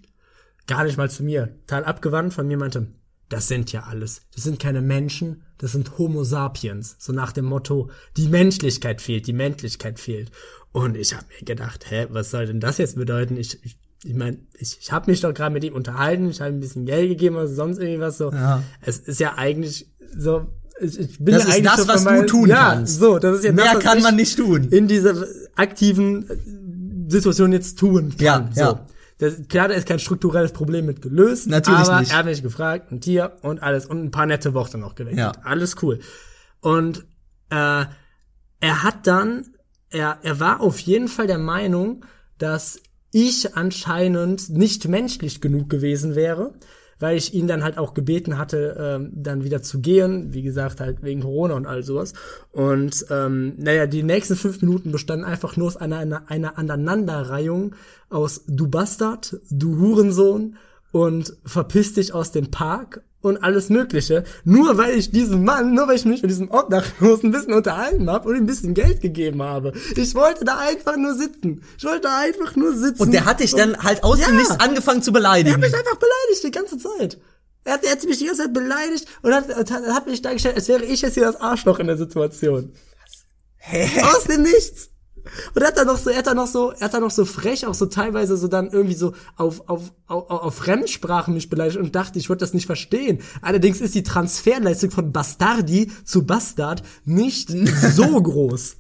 gar nicht mal zu mir, total abgewandt von mir, meinte, das sind ja alles. Das sind keine Menschen, das sind Homo sapiens. So nach dem Motto, die Menschlichkeit fehlt, die Menschlichkeit fehlt. Und ich habe mir gedacht, hä, was soll denn das jetzt bedeuten? Ich, ich, ich meine, ich, ich habe mich doch gerade mit ihm unterhalten, ich habe ihm ein bisschen Geld gegeben oder sonst irgendwas so. Ja. Es ist ja eigentlich so, ich, ich bin Das ja ist eigentlich das, was von du tun ja, kannst. So, das ist ja Mehr das, kann man nicht tun. in dieser aktiven äh, Situation jetzt tun kann. Ja, so. ja. Das, klar, da ist kein strukturelles Problem mit gelöst. Natürlich aber nicht. er hat mich gefragt und hier und alles und ein paar nette Worte noch gewechselt. Ja. Alles cool. Und äh, er hat dann, er, er war auf jeden Fall der Meinung, dass ich anscheinend nicht menschlich genug gewesen wäre, weil ich ihn dann halt auch gebeten hatte, ähm, dann wieder zu gehen, wie gesagt, halt wegen Corona und all sowas. Und ähm, naja, die nächsten fünf Minuten bestanden einfach nur aus einer, einer, einer Aneinanderreihung aus Du Bastard, Du Hurensohn und verpiss dich aus dem Park und alles Mögliche. Nur weil ich diesem Mann, nur weil ich mich mit diesem Obdachlosen ein bisschen unterhalten habe und ihm ein bisschen Geld gegeben habe. Ich wollte da einfach nur sitzen. Ich wollte da einfach nur sitzen. Und der hat dich dann halt aus dem Ja. Nichts angefangen zu Er beleidigen. hat mich einfach beleidigt die ganze Zeit. Er hat, er hat mich die ganze Zeit beleidigt und hat, hat, hat mich dargestellt, als wäre ich jetzt hier das Arschloch in der Situation. Aus dem Nichts. Und er hat dann noch so, er hat dann noch so, er hat dann noch so frech, auch so teilweise so dann irgendwie so auf, auf, auf, auf Fremdsprachen mich beleidigt und dachte, ich würde das nicht verstehen. Allerdings ist die Transferleistung von Bastardi zu Bastard nicht so groß.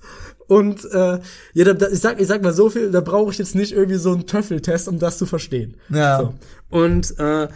Und äh, ja, da, da, ich sag, ich sag mal so viel, da brauche ich jetzt nicht irgendwie so einen Töffeltest, um das zu verstehen. Ja. So. Und äh,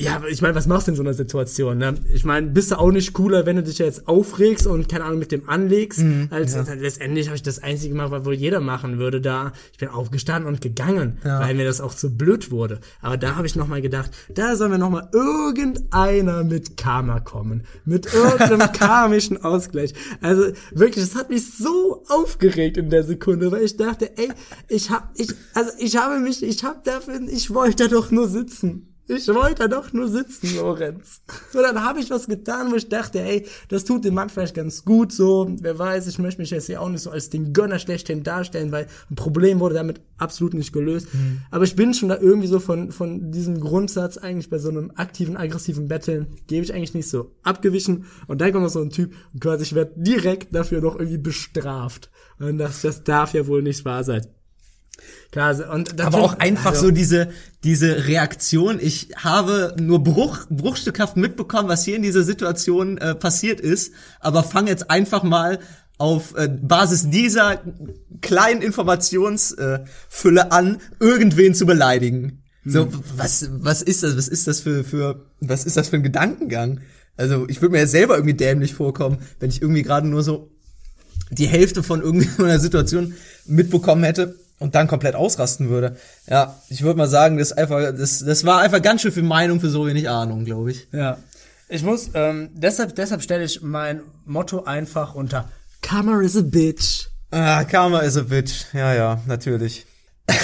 ja, ich meine, was machst du in so einer Situation? Ne? Ich meine, bist du auch nicht cooler, wenn du dich jetzt aufregst und keine Ahnung mit dem anlegst, Mhm, als letztendlich habe ich das einzige gemacht, was wohl jeder machen würde. Da ich bin aufgestanden und gegangen, weil mir das auch zu blöd wurde. Aber da habe ich noch mal gedacht, da soll mir noch mal irgendeiner mit Karma kommen, mit irgendeinem karmischen Ausgleich. Also wirklich, das hat mich so aufgeregt in der Sekunde, weil ich dachte, ey, ich hab, ich, also ich habe mich, ich habe dafür, ich wollte doch nur sitzen. Ich wollte doch nur sitzen, Lorenz. Und dann habe ich was getan, wo ich dachte, ey, das tut dem Mann vielleicht ganz gut so. Wer weiß, ich möchte mich jetzt hier auch nicht so als den Gönner schlechthin darstellen, weil ein Problem wurde damit absolut nicht gelöst. Aber ich bin schon da irgendwie so von, von diesem Grundsatz eigentlich bei so einem aktiven, aggressiven Betteln, gebe ich eigentlich nicht so abgewichen. Und dann kommt noch so ein Typ und quasi ich werde direkt dafür noch irgendwie bestraft. Und das, das darf ja wohl nicht wahr sein. Klar, also- und Aber auch einfach so diese, diese Reaktion. Ich habe nur Bruch, bruchstückhaft mitbekommen, was hier in dieser Situation äh, passiert ist, aber fange jetzt einfach mal auf äh, Basis dieser kleinen Informationsfülle äh, an, irgendwen zu beleidigen. So, was, was ist das? Was ist das für, für, was ist das für ein Gedankengang? Also, ich würde mir ja selber irgendwie dämlich vorkommen, wenn ich irgendwie gerade nur so die Hälfte von irgendeiner Situation mitbekommen hätte und dann komplett ausrasten würde. Ja, ich würde mal sagen, das einfach, das, das war einfach ganz schön viel Meinung für so wenig Ahnung, glaube ich. Ja. Ich muss, ähm, deshalb, deshalb stelle ich mein Motto einfach unter Karma is a bitch. Ah, Karma is a bitch. Ja, ja, natürlich.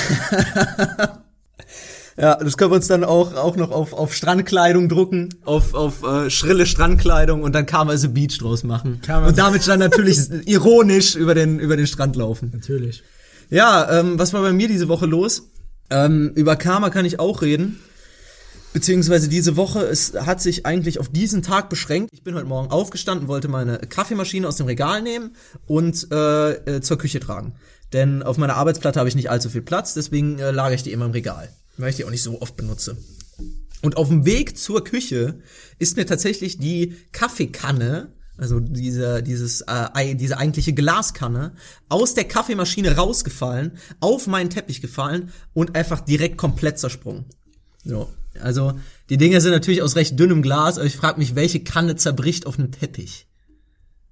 ja, das können wir uns dann auch, auch noch auf, auf Strandkleidung drucken, auf, auf äh, schrille Strandkleidung und dann Karma is a Beach draus machen. Karma und damit dann natürlich ironisch über den, über den Strand laufen. Natürlich. Ja, ähm, was war bei mir diese Woche los? Ähm, über Karma kann ich auch reden. Beziehungsweise diese Woche, es hat sich eigentlich auf diesen Tag beschränkt. Ich bin heute Morgen aufgestanden, wollte meine Kaffeemaschine aus dem Regal nehmen und äh, äh, zur Küche tragen. Denn auf meiner Arbeitsplatte habe ich nicht allzu viel Platz, deswegen äh, lagere ich die immer im Regal, weil ich die auch nicht so oft benutze. Und auf dem Weg zur Küche ist mir tatsächlich die Kaffeekanne, also diese, dieses, äh, diese eigentliche Glaskanne, aus der Kaffeemaschine rausgefallen, auf meinen Teppich gefallen und einfach direkt komplett zersprungen. So. Also, die Dinger sind natürlich aus recht dünnem Glas, aber ich frage mich, welche Kanne zerbricht auf einem Teppich?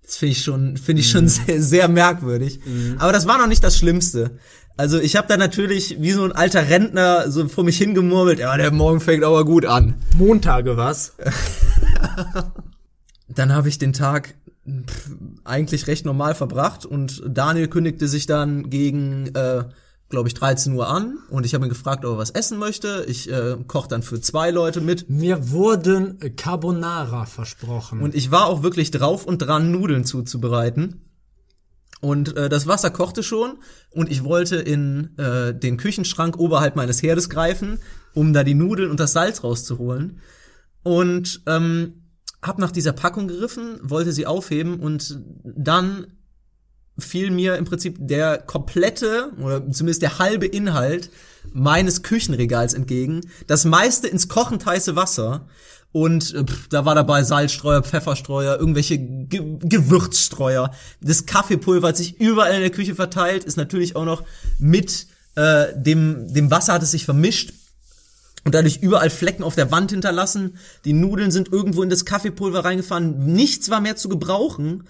Das finde ich schon, finde ich schon sehr, sehr merkwürdig. Aber das war noch nicht das Schlimmste. Also ich habe da natürlich wie so ein alter Rentner so vor mich hingemurmelt, ja, der Morgen fängt aber gut an. Montage was? Dann habe ich den Tag pff, eigentlich recht normal verbracht und Daniel kündigte sich dann gegen, äh, glaube ich, 13 Uhr an und ich habe ihn gefragt, ob er was essen möchte. Ich äh, koche dann für zwei Leute mit Mir wurden äh, Carbonara versprochen. und ich war auch wirklich drauf und dran, Nudeln zuzubereiten. Und äh, das Wasser kochte schon und ich wollte in äh, den Küchenschrank oberhalb meines Herdes greifen, um da die Nudeln und das Salz rauszuholen. Und ähm, hab nach dieser Packung gegriffen, wollte sie aufheben und dann fiel mir im Prinzip der komplette oder zumindest der halbe Inhalt meines Küchenregals entgegen. Das meiste ins kochend heiße Wasser. Und äh, pff, da war dabei Salzstreuer, Pfefferstreuer, irgendwelche Ge Gewürzstreuer. Das Kaffeepulver hat sich überall in der Küche verteilt, ist natürlich auch noch mit äh, dem, dem Wasser hat es sich vermischt und dadurch überall Flecken auf der Wand hinterlassen. Die Nudeln sind irgendwo in das Kaffeepulver reingefahren. Nichts war mehr zu gebrauchen.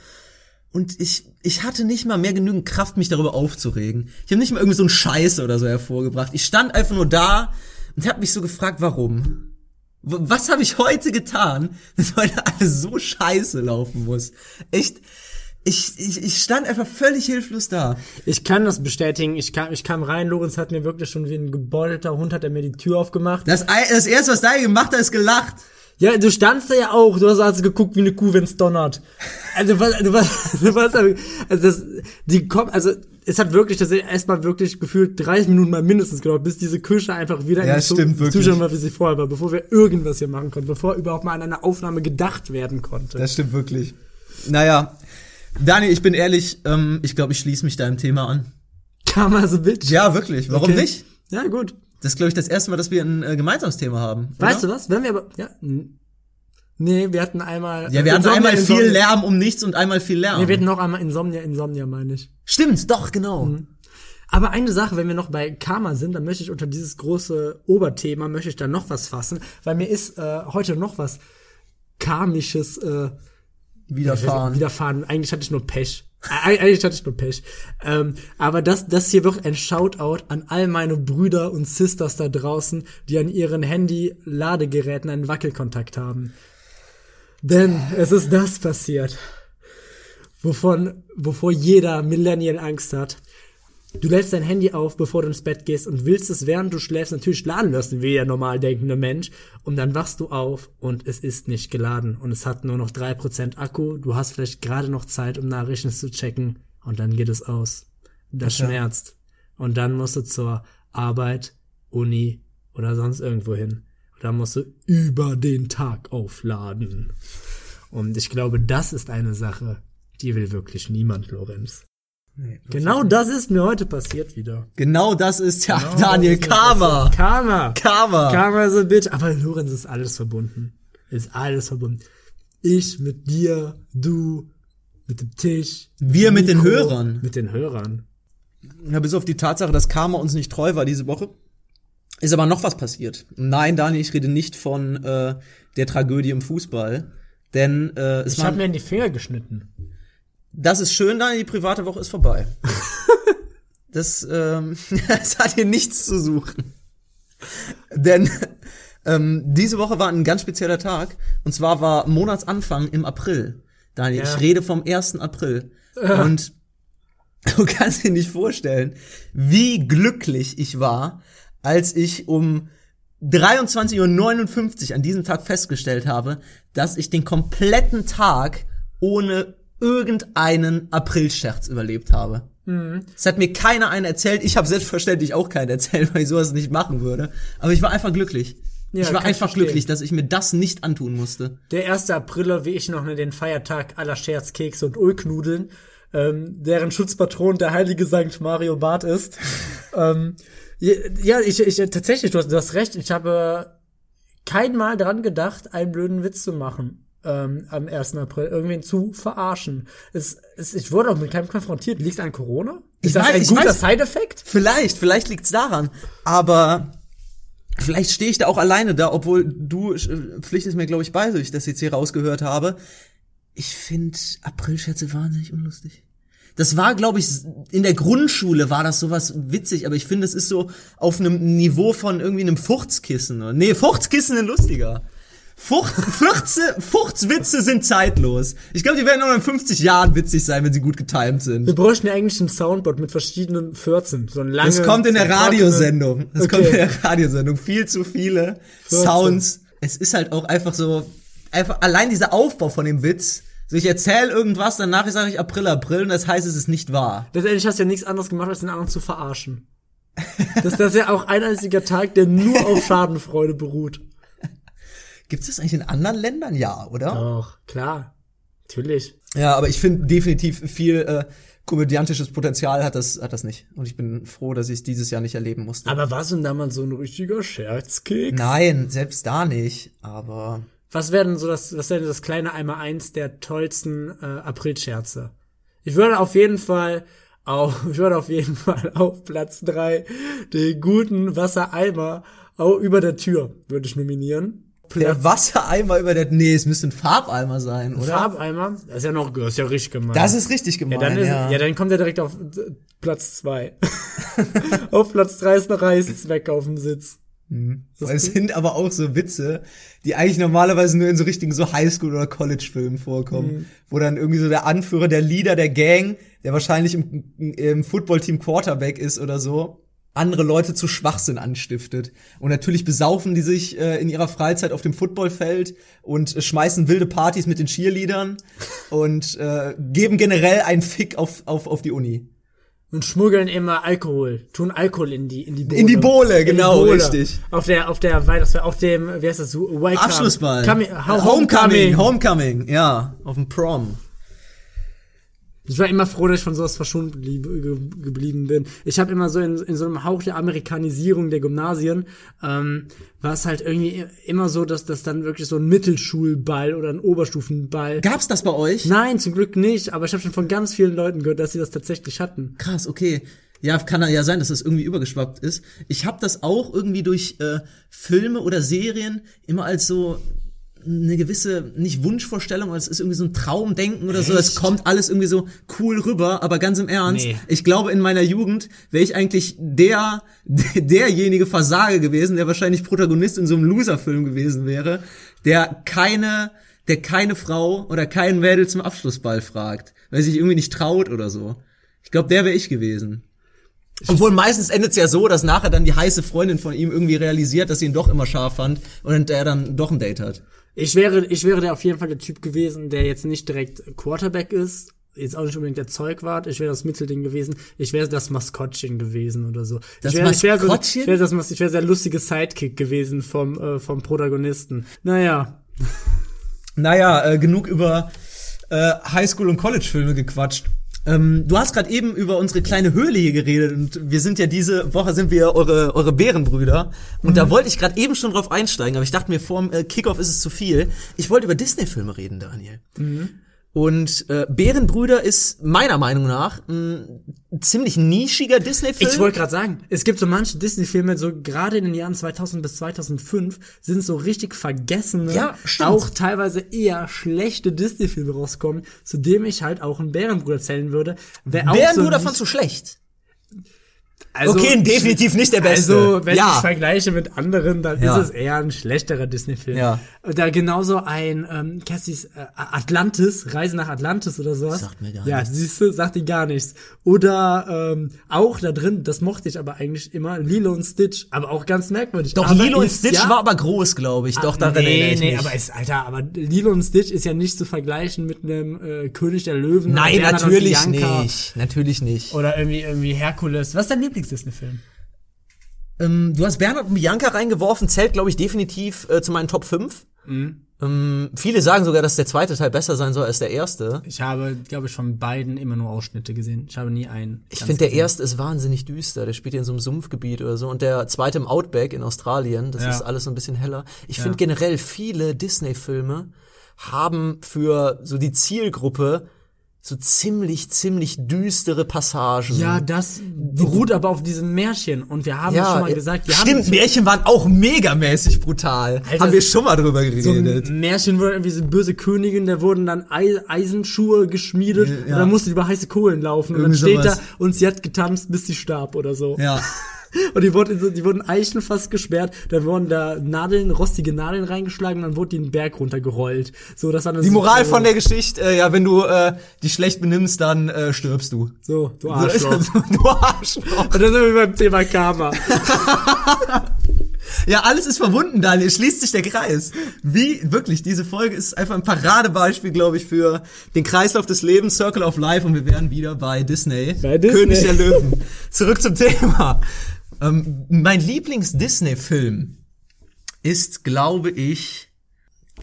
Und ich, ich hatte nicht mal mehr genügend Kraft, mich darüber aufzuregen. Ich habe nicht mal irgendwie so einen Scheiße oder so hervorgebracht. Ich stand einfach nur da und habe mich so gefragt, warum? Was habe ich heute getan, dass heute alles so scheiße laufen muss? Echt, ich, ich, ich stand einfach völlig hilflos da. ich kann das bestätigen. Ich kam, ich kam rein, Lorenz hat mir wirklich schon wie ein gebeutelter Hund, hat er mir die Tür aufgemacht. Das, das erste, was da gemacht hat, ist gelacht. Ja, du standst da ja auch. Du hast also geguckt wie eine Kuh, wenn's donnert. Also, du warst, du warst, du warst also das, die kommt, also, es hat wirklich, das erstmal wirklich gefühlt 30 Minuten mal mindestens gedauert, bis diese Küche einfach wieder Ja, in stimmt, wirklich. Zustand war, wie sie vorher war, bevor wir irgendwas hier machen konnten, bevor überhaupt mal an eine Aufnahme gedacht werden konnte. Das stimmt wirklich. Naja, Daniel, ich bin ehrlich, ähm, ich glaube, ich schließe mich deinem Thema an. Karma so bitch. Ja, wirklich. Warum Okay. nicht? Ja, gut. Das ist, glaube ich, das erste Mal, dass wir ein äh, gemeinsames Thema haben. Weißt oder? du was? Wenn wir aber, ja, nee, wir hatten einmal. Ja, wir hatten Insomnia, einmal viel Insomnia. Lärm um nichts und einmal viel Lärm. Nee, wir hatten noch einmal Insomnia, Insomnia, meine ich. Stimmt, doch, genau. Aber eine Sache, wenn wir noch bei Karma sind, dann möchte ich unter dieses große Oberthema, möchte ich da noch was fassen, weil mir ist äh, heute noch was karmisches äh, Widerfahren. widerfahren. Eigentlich hatte ich nur Pech. Eigentlich hatte ich nur Pech. Ähm, aber das, das hier wird ein Shoutout an all meine Brüder und Sisters da draußen, die an ihren Handy-Ladegeräten einen Wackelkontakt haben. Denn es ist das passiert, wovon, wovor jeder Millennial Angst hat. Du lädst dein Handy auf, bevor du ins Bett gehst und willst es, während du schläfst, natürlich laden lassen, wie der normal denkende Mensch. Und dann wachst du auf und es ist nicht geladen und es hat nur noch 3% Akku. Du hast vielleicht gerade noch Zeit, um Nachrichten zu checken und dann geht es aus. Das schmerzt. Und dann musst du zur Arbeit, Uni oder sonst irgendwo hin. Und dann musst du über den Tag aufladen. Und ich glaube, das ist eine Sache, die will wirklich niemand, Lorenz. Genau das ist mir heute passiert wieder. Genau das ist ja Genau Daniel Karma. Karma. Karma. Karma ist a bitch. Aber Lorenz ist alles verbunden. Ist alles verbunden. Ich mit dir, du mit dem Tisch. Wir mit den Hörern. Mit den Hörern. Ja, bis auf die Tatsache, dass Karma uns nicht treu war diese Woche, ist aber noch was passiert. Nein, Daniel, ich rede nicht von äh, der Tragödie im Fußball, denn äh, es Ich habe mir in die Finger geschnitten. Das ist schön, Daniel, die private Woche ist vorbei. das, ähm, das hat hier nichts zu suchen. Denn ähm, diese Woche war ein ganz spezieller Tag, und zwar war Monatsanfang im April. Daniel, Ja. ich rede vom 1. April. Und Du kannst dir nicht vorstellen, wie glücklich ich war, als ich um 23.59 Uhr an diesem Tag festgestellt habe, dass ich den kompletten Tag ohne irgendeinen Aprilscherz überlebt habe. Es hat mir keiner einen erzählt. Ich habe selbstverständlich auch keinen erzählt, weil ich sowas nicht machen würde. Aber ich war einfach glücklich. Ja, ich war ich einfach verstehen. glücklich, dass ich mir das nicht antun musste. Der 1. April, wie ich noch ne, den Feiertag aller Scherzkekse und Ulknudeln, ähm, deren Schutzpatron der heilige Sankt Mario Barth ist. ähm, ja, ich, ich tatsächlich, du hast, du hast recht, ich habe kein Mal dran gedacht, einen blöden Witz zu machen ähm, am 1. April, irgendwen zu verarschen. Es, es, ich wurde auch mit keinem konfrontiert. Liegt an Corona? Ist Ich das weiß- ein guter Side-Effekt? Vielleicht, vielleicht liegt's daran. Aber vielleicht stehe ich da auch alleine da, obwohl du äh, pflichtest mir, glaube ich, bei, so ich das jetzt hier rausgehört habe. Ich finde Aprilscherze wahnsinnig unlustig. Das war, glaube ich, in der Grundschule war das sowas witzig, aber ich finde, es ist so auf einem Niveau von irgendwie einem Furzkissen. Nee, Furzkissen sind lustiger. Furz, Furze, Furzwitze sind zeitlos. Ich glaube, die werden noch in 50 Jahren witzig sein, wenn sie gut getimed sind. Wir bräuchten ja eigentlich ein Soundboard mit verschiedenen Fürzen. So ein langes, Das kommt in der Radiosendung. Das Okay. kommt in der Radiosendung. Viel zu viele Vierzehn. Sounds. Es ist halt auch einfach so, einfach allein dieser Aufbau von dem Witz. So, ich erzähle irgendwas, danach sage ich April, April und das heißt, es ist nicht wahr. Letztendlich hast du ja nichts anderes gemacht, als den anderen zu verarschen. Das, das ist ja auch ein einziger Tag, der nur auf Schadenfreude beruht. Gibt es das eigentlich in anderen Ländern? Ja, oder? Doch, klar. Natürlich. Ja, aber ich finde definitiv viel äh, komödiantisches Potenzial hat das, hat das nicht. Und ich bin froh, dass ich es dieses Jahr nicht erleben musste. Aber war so damals so ein richtiger Scherzkeks? Nein, selbst da nicht. Aber Was wäre denn so das, was wäre denn das kleine Einmal eins der tollsten äh, Aprilscherze? Ich würde auf jeden Fall auf, ich würde auf jeden Fall auf Platz drei den guten Wassereimer auch über der Tür würde ich nominieren. Der Wassereimer über der, nee, es müsste ein Farbeimer sein, oder? Farbeimer, das ist ja noch, das ist ja richtig gemein. Das ist richtig ja, gemein. dann ist, ja. dann kommt er direkt auf Platz zwei. auf Platz drei ist noch Reißzweck auf dem Sitz. Weil es sind aber auch so Witze, die eigentlich normalerweise nur in so richtigen so Highschool- oder College-Filmen vorkommen, wo dann irgendwie so der Anführer, der Leader der Gang, der wahrscheinlich im, im Footballteam Quarterback ist oder so, andere Leute zu Schwachsinn anstiftet. Und natürlich besaufen die sich äh, in ihrer Freizeit auf dem Footballfeld und äh, schmeißen wilde Partys mit den Cheerleadern und äh, geben generell einen Fick auf, auf, auf die Uni. Und schmuggeln immer Alkohol, tun Alkohol in die in die Bohle. In die Bohle, In die genau, Bohle. richtig. Auf der auf der Weihnachts auf dem wie heißt das so Welcome. Abschlussball. Coming, Homecoming. Homecoming, ja, auf dem Prom. Ich war immer froh, dass ich von sowas verschont blieb, ge, geblieben bin. Ich habe immer so in, in so einem Hauch der Amerikanisierung der Gymnasien, ähm, war es halt irgendwie immer so, dass das dann wirklich so ein Mittelschulball oder ein Oberstufenball. Gab's das bei euch? Nein, zum Glück nicht, aber ich habe schon von ganz vielen Leuten gehört, dass sie das tatsächlich hatten. Krass, okay. Ja, kann ja sein, dass das irgendwie übergeschwappt ist. Ich habe das auch irgendwie durch äh, Filme oder Serien immer als so eine gewisse, nicht Wunschvorstellung, aber es ist irgendwie so ein Traumdenken oder so. Es Echt? kommt alles irgendwie so cool rüber, aber ganz im Ernst. Nee. Ich glaube, in meiner Jugend wäre ich eigentlich der, derjenige Versager gewesen, der wahrscheinlich Protagonist in so einem Loser-Film gewesen wäre, der keine, der keine Frau oder kein Mädel zum Abschlussball fragt, weil sich irgendwie nicht traut oder so. Ich glaube, der wäre ich gewesen. Obwohl meistens endet es ja so, dass nachher dann die heiße Freundin von ihm irgendwie realisiert, dass sie ihn doch immer scharf fand und er dann doch ein Date hat. Ich wäre, ich wäre der auf jeden Fall der Typ gewesen, der jetzt nicht direkt Quarterback ist, jetzt auch nicht unbedingt der Zeugwart. Ich wäre das Mittelding gewesen. Ich wäre das Maskottchen gewesen oder so. Das ich wäre, ich wäre, so, ich wäre das, ich wäre der lustige Sidekick gewesen vom, äh, vom Protagonisten. Naja, Naja, äh, genug über äh, Highschool- und College-Filme gequatscht. Ähm, du hast gerade eben über unsere kleine Höhle hier geredet und wir sind ja diese Woche sind wir eure eure Bärenbrüder und da wollte ich gerade eben schon drauf einsteigen, aber ich dachte mir vor dem äh, Kickoff ist es zu viel. Ich wollte über Disney Filme reden, Daniel. Und äh, Bärenbrüder ist meiner Meinung nach ein ziemlich nischiger Disney-Film. Ich wollte gerade sagen, es gibt so manche Disney-Filme, so gerade in den Jahren 2000 bis 2005, sind so richtig vergessene, Ja, auch teilweise eher schlechte Disney-Filme rauskommen, zu dem ich halt auch einen Bärenbruder zählen würde. Bärenbrüder so fandst du schlecht? Also, okay, definitiv nicht der beste. Also, wenn Ja. ich vergleiche mit anderen, dann Ja. ist es eher ein schlechterer Disney-Film. Ja. Da genauso ein, ähm, Cassis äh, Atlantis, Reise nach Atlantis oder sowas. Sagt mir gar ja, nichts. siehst du, sagt dir gar nichts. Oder ähm, auch da drin, das mochte ich aber eigentlich immer, Lilo und Stitch, aber auch ganz merkwürdig. Doch, aber Lilo und Stitch ja- war aber groß, glaube ich. Doch, daran erinnere nee, ich nee, mich. aber ist, Alter, aber Lilo und Stitch ist ja nicht zu vergleichen mit einem äh, König der Löwen. Nein, natürlich nicht. Natürlich nicht. Oder irgendwie, irgendwie Herkules. Was ist dein Lieblings-Disney-Film? Ähm, du hast Bernhard und Bianca reingeworfen, zählt, glaube ich, definitiv äh, zu meinen Top 5. Mhm. Ähm, viele sagen sogar, dass der zweite Teil besser sein soll als der erste. Ich habe, glaube ich, von beiden immer nur Ausschnitte gesehen. Ich habe nie einen. Ich finde, der gesehen. erste ist wahnsinnig düster. Der spielt in so einem Sumpfgebiet oder so. Und der zweite im Outback in Australien. Das Ja. ist alles so ein bisschen heller. Ich finde generell, viele Disney-Filme haben für so die Zielgruppe so ziemlich, ziemlich düstere Passagen. Ja, das beruht aber auf diesem Märchen. Und wir haben schon mal gesagt, wir stimmt, haben Märchen waren auch megamäßig brutal. Alter, haben wir schon mal drüber so geredet. ein Märchen wurde irgendwie so böse Königin, da wurden dann Ei Eisenschuhe geschmiedet Ja. und dann musste die über heiße Kohlen laufen und dann steht sowas. da und sie hat getanzt, bis sie starb oder so. ja. Und die wurden, in so, die wurden Eichen fast gesperrt, dann wurden da Nadeln, rostige Nadeln reingeschlagen, dann wurde die einen Berg runtergerollt. So, das war dann Die so- Moral von der Geschichte, äh, ja, wenn du äh, dich schlecht benimmst, dann äh, stirbst du. So, du So Arschloch. es. du Arschloch. Und da sind wir beim Thema Karma. Ja, alles ist verbunden, Daniel. Schließt sich der Kreis. Wie, wirklich, diese Folge ist einfach ein Paradebeispiel, glaube ich, für den Kreislauf des Lebens, Circle of Life und wir wären wieder bei Disney. Bei Disney. König der Löwen. Zurück zum Thema. Ähm, mein Lieblings-Disney-Film ist, glaube ich,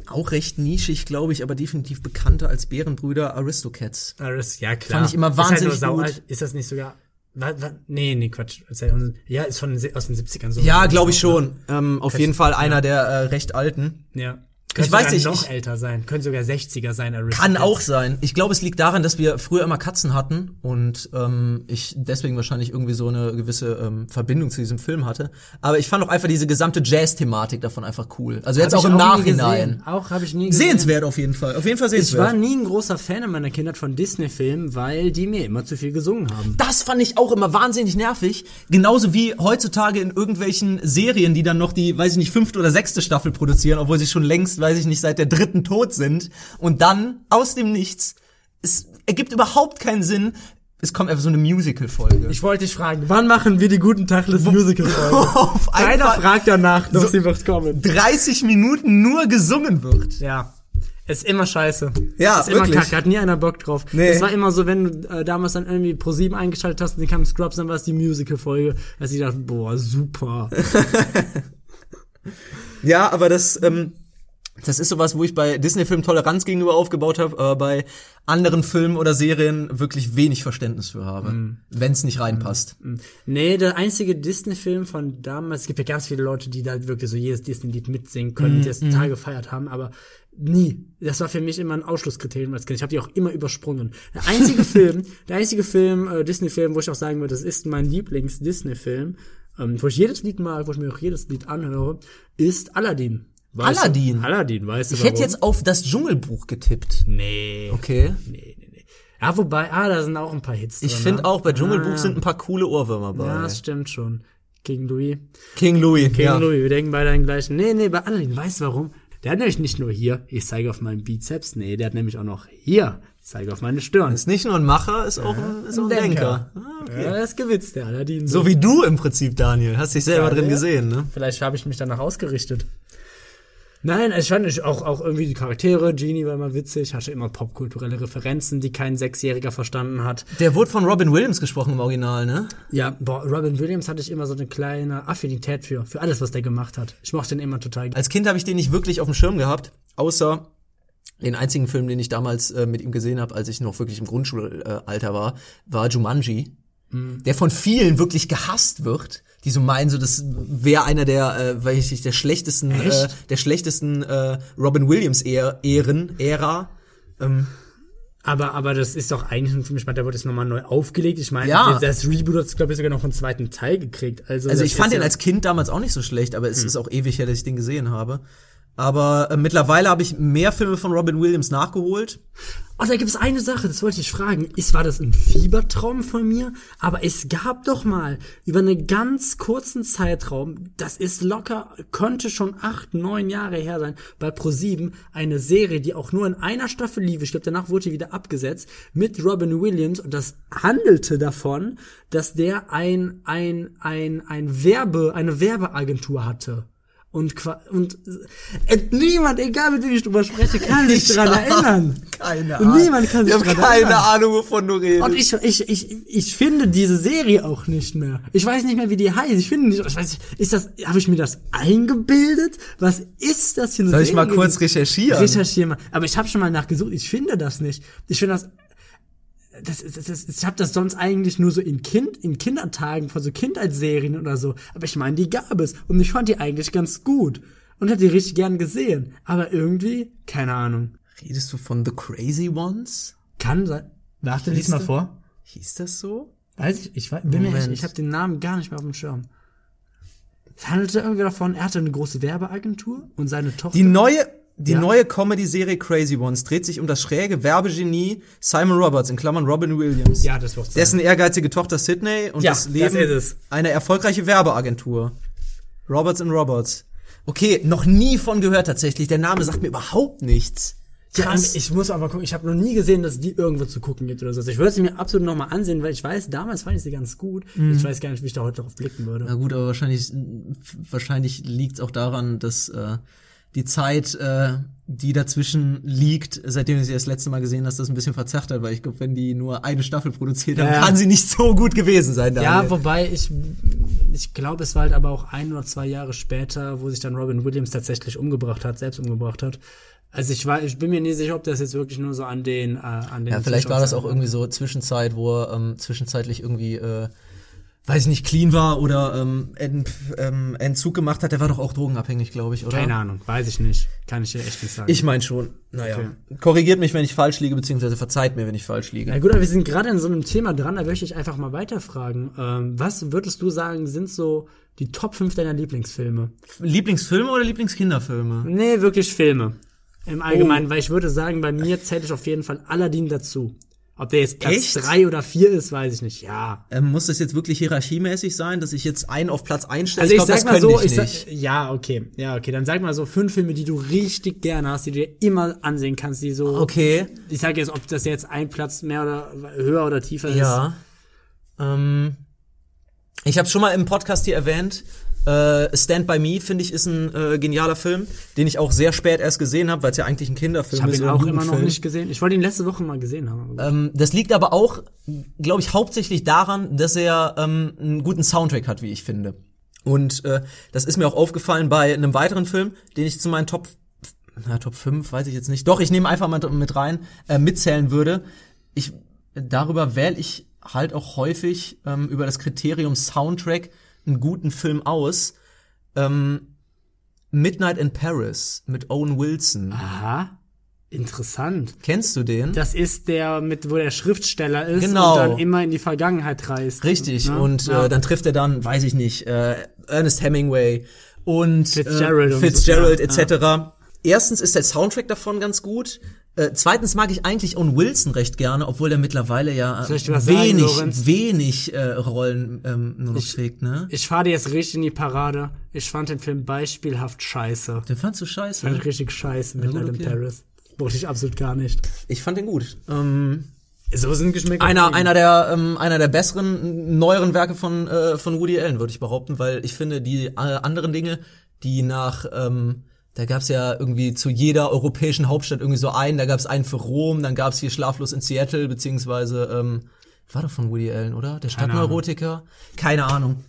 auch recht nischig, glaube ich, aber definitiv bekannter als Bärenbrüder Aristocats. Aris, ja klar. Fand ich immer Ist halt wahnsinnig nur sau gut. alt. Ist das nicht sogar? Was, was? Nee, nee, Quatsch. Uns- Ja, ist von aus den 70ern so. Ja, glaube ich schon. Ähm, auf jeden Fall einer der äh, recht alten. Ja. Könnte weiß sogar nicht, noch ich- älter sein. Könnte sogar 60er sein, Aristocats. Kann auch sein. Ich glaube, es liegt daran, dass wir früher immer Katzen hatten und ähm, ich deswegen wahrscheinlich irgendwie so eine gewisse ähm, Verbindung zu diesem Film hatte. Aber ich fand auch einfach diese gesamte Jazz-Thematik davon einfach cool. Also jetzt Hab auch ich im nie Nachhinein. Auch habe ich nie gesehen. Sehenswert auf jeden Fall. Auf jeden Fall Ich war sehenswert. nie ein großer Fan in meiner Kindheit von Disney-Filmen, weil die mir immer zu viel gesungen haben. Das fand ich auch immer wahnsinnig nervig. Genauso wie heutzutage in irgendwelchen Serien, die dann noch die, weiß ich nicht, fünfte oder sechste Staffel produzieren, obwohl sie schon längst, weiß ich nicht, seit der dritten tot sind. Und dann aus dem Nichts. Es ergibt überhaupt keinen Sinn. Es kommt einfach so eine Musical-Folge. Ich wollte dich fragen, wann machen wir die guten Tachles Musical-Folge? Keiner fragt danach, doch So- sie wird kommen. 30 Minuten nur gesungen wird. Ja. Ist immer scheiße. Ja, ist immer wirklich. kacke, hat nie einer Bock drauf. Nee. Das war immer so, wenn du äh, damals dann irgendwie Pro 7 eingeschaltet hast und dann kam Scrubs, dann war es die Musical-Folge. Dass ich dachte, boah, super. Ja, aber das, ähm, das ist sowas, wo ich bei Disney-Filmen Toleranz gegenüber aufgebaut habe, aber bei anderen Filmen oder Serien wirklich wenig Verständnis für habe, Mhm. wenn es nicht reinpasst. Nee, der einzige Disney-Film von damals, es gibt ja ganz viele Leute, die da wirklich so jedes Disney-Lied mitsingen können, die das total gefeiert haben, aber nie. Das war für mich immer ein Ausschlusskriterium als Kind. Ich habe die auch immer übersprungen. Der einzige Film, der einzige Film, äh, Disney-Film, wo ich auch sagen würde, das ist mein Lieblings-Disney-Film, ähm, wo ich jedes Lied mag, wo ich mir auch jedes Lied anhöre, ist Aladdin. Weißt Aladdin? Du? Aladdin, weißt du Ich hätte jetzt auf das Dschungelbuch getippt. Nee. Okay. Nee, nee, nee. Ja, wobei, ah, da sind auch ein paar Hits Ich drin, finde ne? auch, bei Dschungelbuch Ah, sind ein paar coole Ohrwürmer bei. Ja, das stimmt schon. King Louis. King Louis. King ja. Louis, wir denken beide an den gleichen. Nee, nee, bei Aladdin, weißt du warum? Der hat nämlich nicht nur hier, ich zeige auf meinen Bizeps, nee, der hat nämlich auch noch hier, ich zeige auf meine Stirn. Ist nicht nur ein Macher, ist auch ein, ist auch ein Denker. Ah, okay. Ja, das ist gewitzt, der Aladdin. So wie du im Prinzip, Daniel. Hast dich selber Ja, drin ja. gesehen, ne? Vielleicht habe ich mich danach ausgerichtet. Nein, ich fand auch, auch irgendwie die Charaktere, Genie war immer witzig, hatte immer popkulturelle Referenzen, die kein Sechsjähriger verstanden hat. Der wurde von Robin Williams gesprochen im Original, ne? Ja, boah, Robin Williams hatte ich immer so eine kleine Affinität für, für alles, was der gemacht hat. Ich mochte den immer total. Als Kind habe ich den nicht wirklich auf dem Schirm gehabt, außer Den einzigen Film, den ich damals äh, mit ihm gesehen habe, als ich noch wirklich im Grundschulalter war, war Jumanji, der von vielen wirklich gehasst wird, die so meinen, so das wäre einer der, äh, weiß ich nicht, der schlechtesten, äh, der schlechtesten äh, Robin Williams Ehren, Ära. Ähm, Aber, aber das ist doch eigentlich ein Film, ich meine, der wurde jetzt nochmal neu aufgelegt. Ich meine, Ja. das Reboot hat glaube ich, sogar noch einen zweiten Teil gekriegt. Also, Also ich fand den ja- als Kind damals auch nicht so schlecht, aber es ist auch ewig her, dass ich den gesehen habe. Aber äh, mittlerweile habe ich mehr Filme von Robin Williams nachgeholt. Oh, da gibt es eine Sache, das wollte ich fragen. Ist, war das ein Fiebertraum von mir? Aber es gab doch mal über einen ganz kurzen Zeitraum, das ist locker, könnte schon acht, neun Jahre her sein, bei Pro7 eine Serie, die auch nur in einer Staffel lief. Ich glaube, danach wurde die wieder abgesetzt mit Robin Williams und das handelte davon, dass der ein, ein, ein, ein Werbe, eine Werbeagentur hatte. Und, qua- und äh, niemand, egal mit wem ich drüber spreche, kann sich dran erinnern. Keine Und niemand kann sich Ich habe keine erinnern. Ahnung, wovon du redest. Und ich, ich, ich, ich finde diese Serie auch nicht mehr. Ich weiß nicht mehr, wie die heißt. Ich finde nicht, ich weiß nicht, ist das, habe ich mir das eingebildet? Was ist das für eine Soll Serie? ich mal kurz recherchieren? Recherchiere mal. Aber ich habe schon mal nachgesucht. Ich finde das nicht. Ich finde das, das, das, das, ich habe das sonst eigentlich nur so in Kind, in Kindertagen von so Kindheitsserien oder so. Aber ich meine, die gab es und ich fand die eigentlich ganz gut und hätte die richtig gern gesehen. Aber irgendwie, keine Ahnung. Redest du von The Crazy Ones? Kann sein. Warte, lies mal vor. Hieß das so? Weiß ich, ich weiß, bin mir echt, Moment. ich habe den Namen gar nicht mehr auf dem Schirm. Es handelte irgendwie davon, er hatte eine große Werbeagentur und seine Tochter. Die neue, die Ja. neue Comedy-Serie Crazy Ones dreht sich um das schräge Werbegenie Simon Roberts, in Klammern Robin Williams. ja, das wird. Dessen ehrgeizige Tochter Sydney und Ja, das das Leben ist es. eine erfolgreiche Werbeagentur. Roberts and Roberts. Okay, noch nie von gehört tatsächlich. Der Name sagt mir überhaupt nichts. Ja, Krass. ich muss aber gucken, ich habe noch nie gesehen, dass die irgendwo zu gucken gibt oder so. Ich würde sie mir absolut noch mal ansehen, weil ich weiß, damals fand ich sie ganz gut. Mhm. Ich weiß gar nicht, wie ich da heute drauf blicken würde. Na gut, aber wahrscheinlich, wahrscheinlich liegt es auch daran, dass äh, die Zeit, äh, die dazwischen liegt, seitdem du sie das letzte Mal gesehen hast, das ein bisschen verzerrt hat, weil ich glaube, wenn die nur eine Staffel produziert haben, Ja, ja. kann sie nicht so gut gewesen sein. Ja, Daniel. wobei ich, ich glaube, es war halt aber auch ein oder zwei Jahre später, wo sich dann Robin Williams tatsächlich umgebracht hat, selbst umgebracht hat. Also ich war, ich bin mir nicht sicher, ob das jetzt wirklich nur so an den, äh, an den. Ja, vielleicht war das auch irgendwie so Zwischenzeit, wo er ähm, zwischenzeitlich irgendwie, äh, weiß ich nicht, clean war oder ähm, Ent, ähm, Entzug gemacht hat. Der war doch auch drogenabhängig, glaube ich, oder? Keine Ahnung, weiß ich nicht. Kann ich dir echt nicht sagen. Ich meine schon. Naja. Okay. Korrigiert mich, wenn ich falsch liege, beziehungsweise verzeiht mir, wenn ich falsch liege. Na gut, aber wir sind gerade in so einem Thema dran, da möchte ich einfach mal weiterfragen. Ähm, was würdest du sagen, sind so die Top 5 deiner Lieblingsfilme? Lieblingsfilme oder Lieblingskinderfilme? Nee, wirklich Filme. Im Allgemeinen, Oh. weil ich würde sagen, bei mir zählt ich auf jeden Fall Aladdin dazu. Ob der jetzt Platz Echt? 3 oder 4 ist, weiß ich nicht. Ja. Ähm, muss das jetzt wirklich hierarchiemäßig sein, dass ich jetzt einen auf Platz einstelle? Also ich, glaub, sag mal so, ich ich sag, ja, okay. Ja, okay, dann sag mal so fünf Filme, die du richtig gerne hast, die du dir immer ansehen kannst, die so Okay. Ich sag jetzt, ob das jetzt ein Platz mehr oder höher oder tiefer ist. Ja. Ähm, ich habe schon mal im Podcast hier erwähnt. Äh, Stand by Me finde ich ist ein äh, genialer Film, den ich auch sehr spät erst gesehen habe, weil es ja eigentlich ein Kinderfilm Ich habe ist. ihn oder auch ein immer noch nicht gesehen. Ich wollte ihn letzte Woche mal gesehen haben. Ähm, das liegt aber auch, glaube ich, hauptsächlich daran, dass er ähm, einen guten Soundtrack hat, wie ich finde. Und äh, das ist mir auch aufgefallen bei einem weiteren Film, den ich zu meinen Top, na, Top 5, weiß ich jetzt nicht. Doch, ich nehme einfach mal mit rein, äh, mitzählen würde. Ich, darüber wähle ich halt auch häufig ähm, über das Kriterium Soundtrack einen guten Film aus. Ähm, Midnight in Paris mit Owen Wilson. Aha. Interessant. Kennst du den? Das ist der mit, wo der Schriftsteller ist Genau. und dann immer in die Vergangenheit reist. Richtig, Ne? und Ja. äh, dann trifft er dann, weiß ich nicht, äh, Ernest Hemingway und Fitzgerald äh, Fitzgerald so, ja, etc. Erstens ist der Soundtrack davon ganz gut. Äh, zweitens mag ich eigentlich Owen Wilson recht gerne, obwohl der mittlerweile ja äh, was sagen, wenig, wenig äh, Rollen ähm, nur noch Ich- trägt, ne? Ich fahre dir jetzt richtig in die Parade. Ich fand den Film beispielhaft scheiße. Den fandst du scheiße. Fand ich richtig scheiße mit Adam okay. Paris. Mochte ich absolut gar nicht. Ich fand den gut. Ähm, So sind Geschmäcker. einer, verschieden. einer der, ähm, einer der besseren, neueren Werke von, äh, von Woody Allen, würde ich behaupten, weil ich finde, die äh, anderen Dinge, die nach, ähm, da gab's ja irgendwie zu jeder europäischen Hauptstadt irgendwie so einen, da gab's einen für Rom, dann gab's hier Schlaflos in Seattle, beziehungsweise, ähm, war doch von Woody Allen, oder? Der Stadtneurotiker? Keine Ahnung.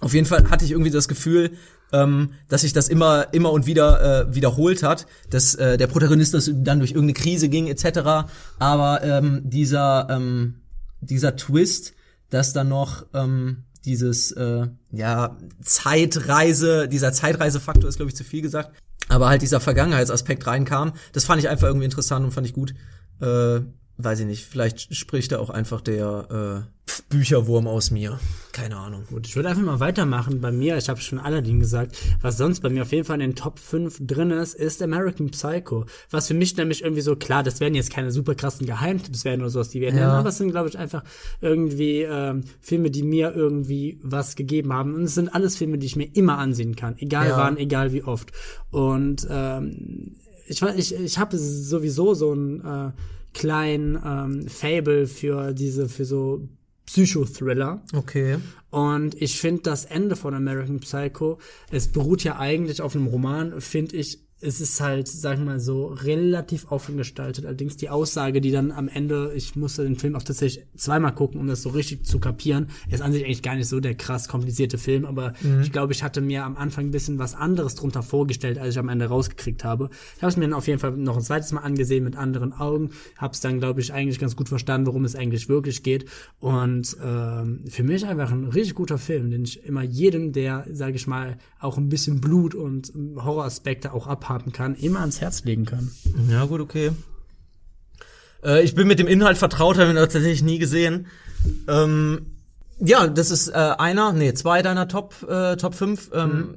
Auf jeden Fall hatte ich irgendwie das Gefühl, ähm, dass sich das immer immer und wieder äh, wiederholt hat, dass äh, der Protagonist das dann durch irgendeine Krise ging etc. Aber ähm, dieser ähm, dieser Twist, dass dann noch ähm, dieses äh, ja Zeitreise, dieser Zeitreisefaktor ist glaube ich zu viel gesagt, aber halt dieser Vergangenheitsaspekt reinkam, das fand ich einfach irgendwie interessant und fand ich gut. Äh, weiß ich nicht, vielleicht spricht da auch einfach der äh, Bücherwurm aus mir. Keine Ahnung. Gut, ich würde einfach mal weitermachen. Bei mir, ich habe schon Aladdin gesagt, was sonst bei mir auf jeden Fall in den Top 5 drin ist, ist American Psycho. Was für mich nämlich irgendwie so, klar, das werden jetzt keine super krassen Geheimtipps werden oder sowas, die werden Ja. aber es sind, glaube ich, einfach irgendwie ähm, Filme, die mir irgendwie was gegeben haben. Und es sind alles Filme, die ich mir immer ansehen kann. Egal Ja. wann, egal wie oft. Und ähm, ich, weiß- ich, ich habe sowieso so ein äh, kleinen ähm, Fable für diese, für so Psychothriller. Okay. Und ich finde das Ende von American Psycho, es beruht ja eigentlich auf einem Roman, finde ich, es ist halt, sag ich mal so, relativ offen gestaltet. Allerdings die Aussage, die dann am Ende, ich musste den Film auch tatsächlich zweimal gucken, um das so richtig zu kapieren, ist an sich eigentlich gar nicht so der krass komplizierte Film, aber ich glaube, ich hatte mir am Anfang ein bisschen was anderes drunter vorgestellt, als ich am Ende rausgekriegt habe. Ich habe es mir dann auf jeden Fall noch ein zweites Mal angesehen mit anderen Augen, habe es dann, glaube ich, eigentlich ganz gut verstanden, worum es eigentlich wirklich geht. Und ähm, für mich einfach ein richtig guter Film, den ich immer jedem, der, sage ich mal, auch ein bisschen Blut und Horroraspekte auch abhaben kann, immer ans Herz legen kann. Ja, gut, okay. Äh, ich bin mit dem Inhalt vertraut, habe ihn tatsächlich nie gesehen. Ähm, ja, das ist äh, einer, nee, zwei deiner Top äh, Top 5. Ähm,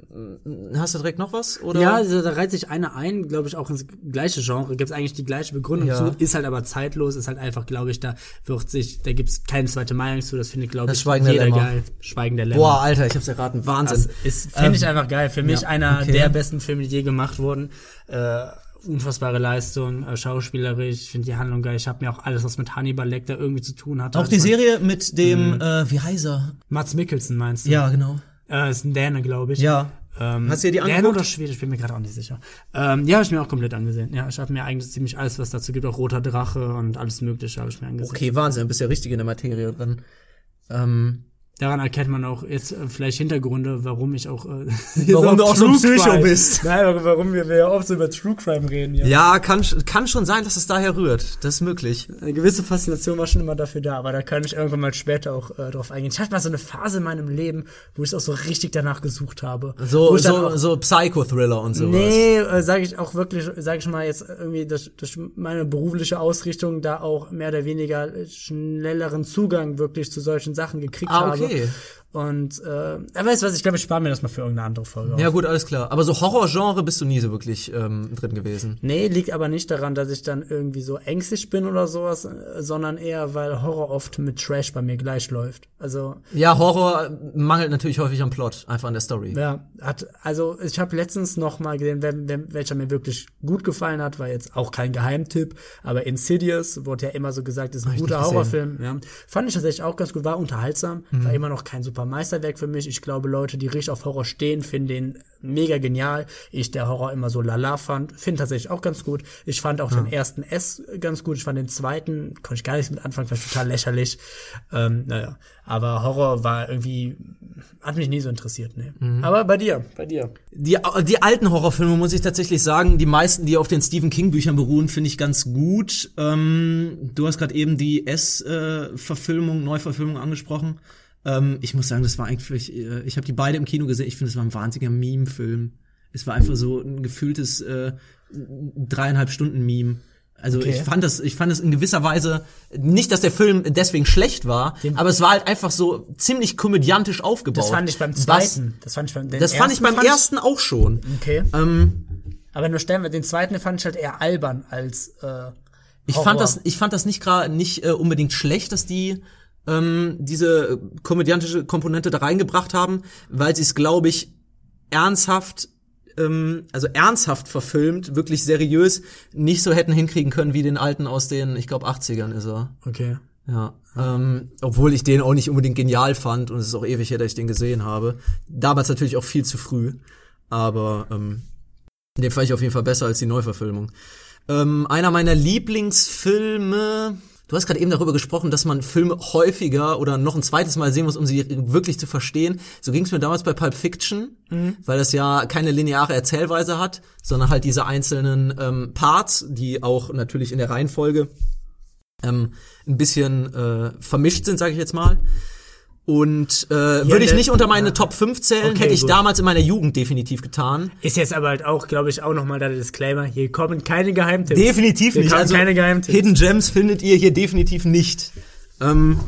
Hast du direkt noch was? Oder? Ja, also da reiht sich einer ein, glaube ich, auch ins gleiche Genre, gibt's eigentlich die gleiche Begründung Ja. zu, ist halt aber zeitlos, ist halt einfach, glaube ich, da wird sich, da gibt's keine zweite Meinung zu, das finde ich, glaube ich, Schweigen der jeder Lämmer. geil. Schweigen der Lämmer. Boah, Alter, ich hab's erraten. Wahnsinn. Das ist, finde ich Ähm, einfach geil. Für mich ja, einer okay. der besten Filme, die je gemacht wurden. Äh, unfassbare Leistung, äh, schauspielerisch, ich finde die Handlung geil. Ich habe mir auch alles, was mit Hannibal Lecter irgendwie zu tun hat. Auch die Serie mit dem, äh, wie heißt er? Mats Mikkelsen meinst du? Ja, genau. Äh, ist ein Däne, glaube ich. Ja. Ähm, Hast du dir die Däne angeguckt? oder Schwedisch, bin mir gerade auch nicht sicher. Ähm, die habe ich mir auch komplett angesehen. Ja, ich habe mir eigentlich ziemlich alles, was dazu gibt, auch Roter Drache und alles Mögliche habe ich mir angesehen. Okay, Wahnsinn, bist ja richtig in der Materie drin. Ähm, Daran erkennt man auch jetzt äh, vielleicht Hintergründe, warum ich auch äh, Warum du auch so ein Psycho Crime- bist. Nein, warum wir, wir ja oft so über True Crime reden. Ja. ja, kann, kann schon sein, dass es daher rührt. Das ist möglich. Eine gewisse Faszination war schon immer dafür da, aber da kann ich irgendwann mal später auch äh, drauf eingehen. Ich hatte mal so eine Phase in meinem Leben, wo ich auch so richtig danach gesucht habe. So, so, auch, so Psycho-Thriller und sowas. Nee, äh, sage ich auch wirklich, sage ich mal jetzt irgendwie durch, durch meine berufliche Ausrichtung da auch mehr oder weniger schnelleren Zugang wirklich zu solchen Sachen gekriegt Ah, okay. habe okay. Genau. Und äh, er weiß was, ich glaube, ich spare mir das mal für irgendeine andere Folge. Ja, auf. gut, alles klar. Aber so Horrorgenre bist du nie so wirklich ähm, drin gewesen. Nee, liegt aber nicht daran, dass ich dann irgendwie so ängstlich bin oder sowas, sondern eher, weil Horror oft mit Trash bei mir gleich läuft. Also Ja, Horror mangelt natürlich häufig am Plot, einfach an der Story. Ja, hat, also ich habe letztens noch mal gesehen, wer, wer, welcher mir wirklich gut gefallen hat, war jetzt auch kein Geheimtipp, aber Insidious wurde ja immer so gesagt, ist ein ich guter. Horrorfilm. Ja. Fand ich tatsächlich auch ganz gut, war unterhaltsam, Mhm. war immer noch kein super Meisterwerk für mich. Ich glaube, Leute, die richtig auf Horror stehen, finden den mega genial. Ich, der Horror immer so lala fand, finde tatsächlich auch ganz gut. Ich fand auch den ersten S ganz gut. Ich fand den zweiten, konnte ich gar nichts mit anfangen, fand total lächerlich. Ähm, naja, aber Horror war irgendwie, hat mich nie so interessiert, ne. Mhm. Aber bei dir, bei dir. Die, die alten Horrorfilme, muss ich tatsächlich sagen, die meisten, die auf den Stephen King-Büchern beruhen, finde ich ganz gut. Ähm, du hast gerade eben die S-Verfilmung, Neuverfilmung angesprochen. Ähm, ich muss sagen, das war eigentlich, äh, ich habe die beide im Kino gesehen, ich finde, es war ein wahnsinniger Meme-Film. Es war einfach so ein gefühltes äh, dreieinhalb Stunden Meme. Also Okay. ich fand das, ich fand das in gewisser Weise nicht, dass der Film deswegen schlecht war, aber es war halt einfach so ziemlich komödiantisch aufgebaut. Das fand ich beim Was- zweiten. Das fand ich beim, Das fand ich ersten beim ersten auch schon. Okay. Ähm, Aber nur stellen wir den zweiten, den fand ich halt eher albern als äh, ich Horror. fand das, ich fand das nicht gerade nicht äh, unbedingt schlecht, dass die ähm, diese komödiantische Komponente da reingebracht haben, weil sie es, glaube ich, ernsthaft, ähm, also ernsthaft verfilmt, wirklich seriös, nicht so hätten hinkriegen können wie den alten aus den, ich glaube, 80ern ist er. Okay. Ja, ähm, obwohl ich den auch nicht unbedingt genial fand und es ist auch ewig her, dass ich den gesehen habe. Damals natürlich auch viel zu früh, aber ähm, den fand ich auf jeden Fall besser als die Neuverfilmung. Ähm, einer meiner Lieblingsfilme, Du hast gerade eben darüber gesprochen, dass man Filme häufiger oder noch ein zweites Mal sehen muss, um sie wirklich zu verstehen. So ging es mir damals bei Pulp Fiction, weil das ja keine lineare Erzählweise hat, sondern halt diese einzelnen ähm, Parts, die auch natürlich in der Reihenfolge ähm, ein bisschen äh, vermischt sind, sage ich jetzt mal. Und äh, würde ich nicht unter meine Top 5 zählen, Okay, hätte ich gut. damals in meiner Jugend definitiv getan. Ist jetzt aber halt auch, glaube ich, auch nochmal der Disclaimer. Hier kommen keine Geheimtipps. Definitiv Hier nicht. Also keine Geheimtipps. Hidden Gems findet ihr hier definitiv nicht. Ähm,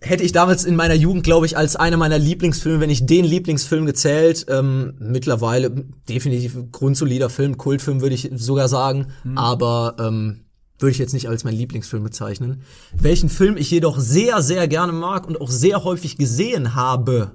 hätte ich damals in meiner Jugend, glaube ich, als einer meiner Lieblingsfilme, wenn ich den Lieblingsfilm gezählt, ähm, mittlerweile definitiv grundsolider Film, Kultfilm würde ich sogar sagen, Mhm. aber ähm, würde ich jetzt nicht als mein Lieblingsfilm bezeichnen. Welchen Film ich jedoch sehr, sehr gerne mag und auch sehr häufig gesehen habe,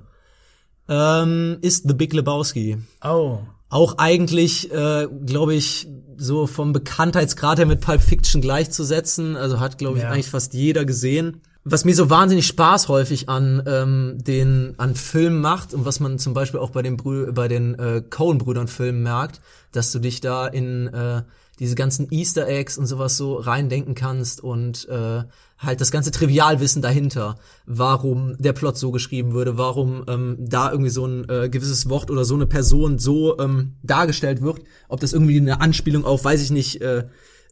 ähm, ist The Big Lebowski Oh. auch eigentlich, äh, glaube ich, so vom Bekanntheitsgrad her mit Pulp Fiction gleichzusetzen. Also hat, glaube ich, Ja. eigentlich fast jeder gesehen. Was mir so wahnsinnig Spaß häufig an ähm, den an Filmen macht und was man zum Beispiel auch bei den Brü bei den äh, Coen-Brüdern Filmen merkt, dass du dich da in äh, diese ganzen Easter Eggs und sowas so reindenken kannst und äh, halt das ganze Trivialwissen dahinter, warum der Plot so geschrieben würde, warum ähm, da irgendwie so ein äh, gewisses Wort oder so eine Person so ähm, dargestellt wird, ob das irgendwie eine Anspielung auf, weiß ich nicht, äh,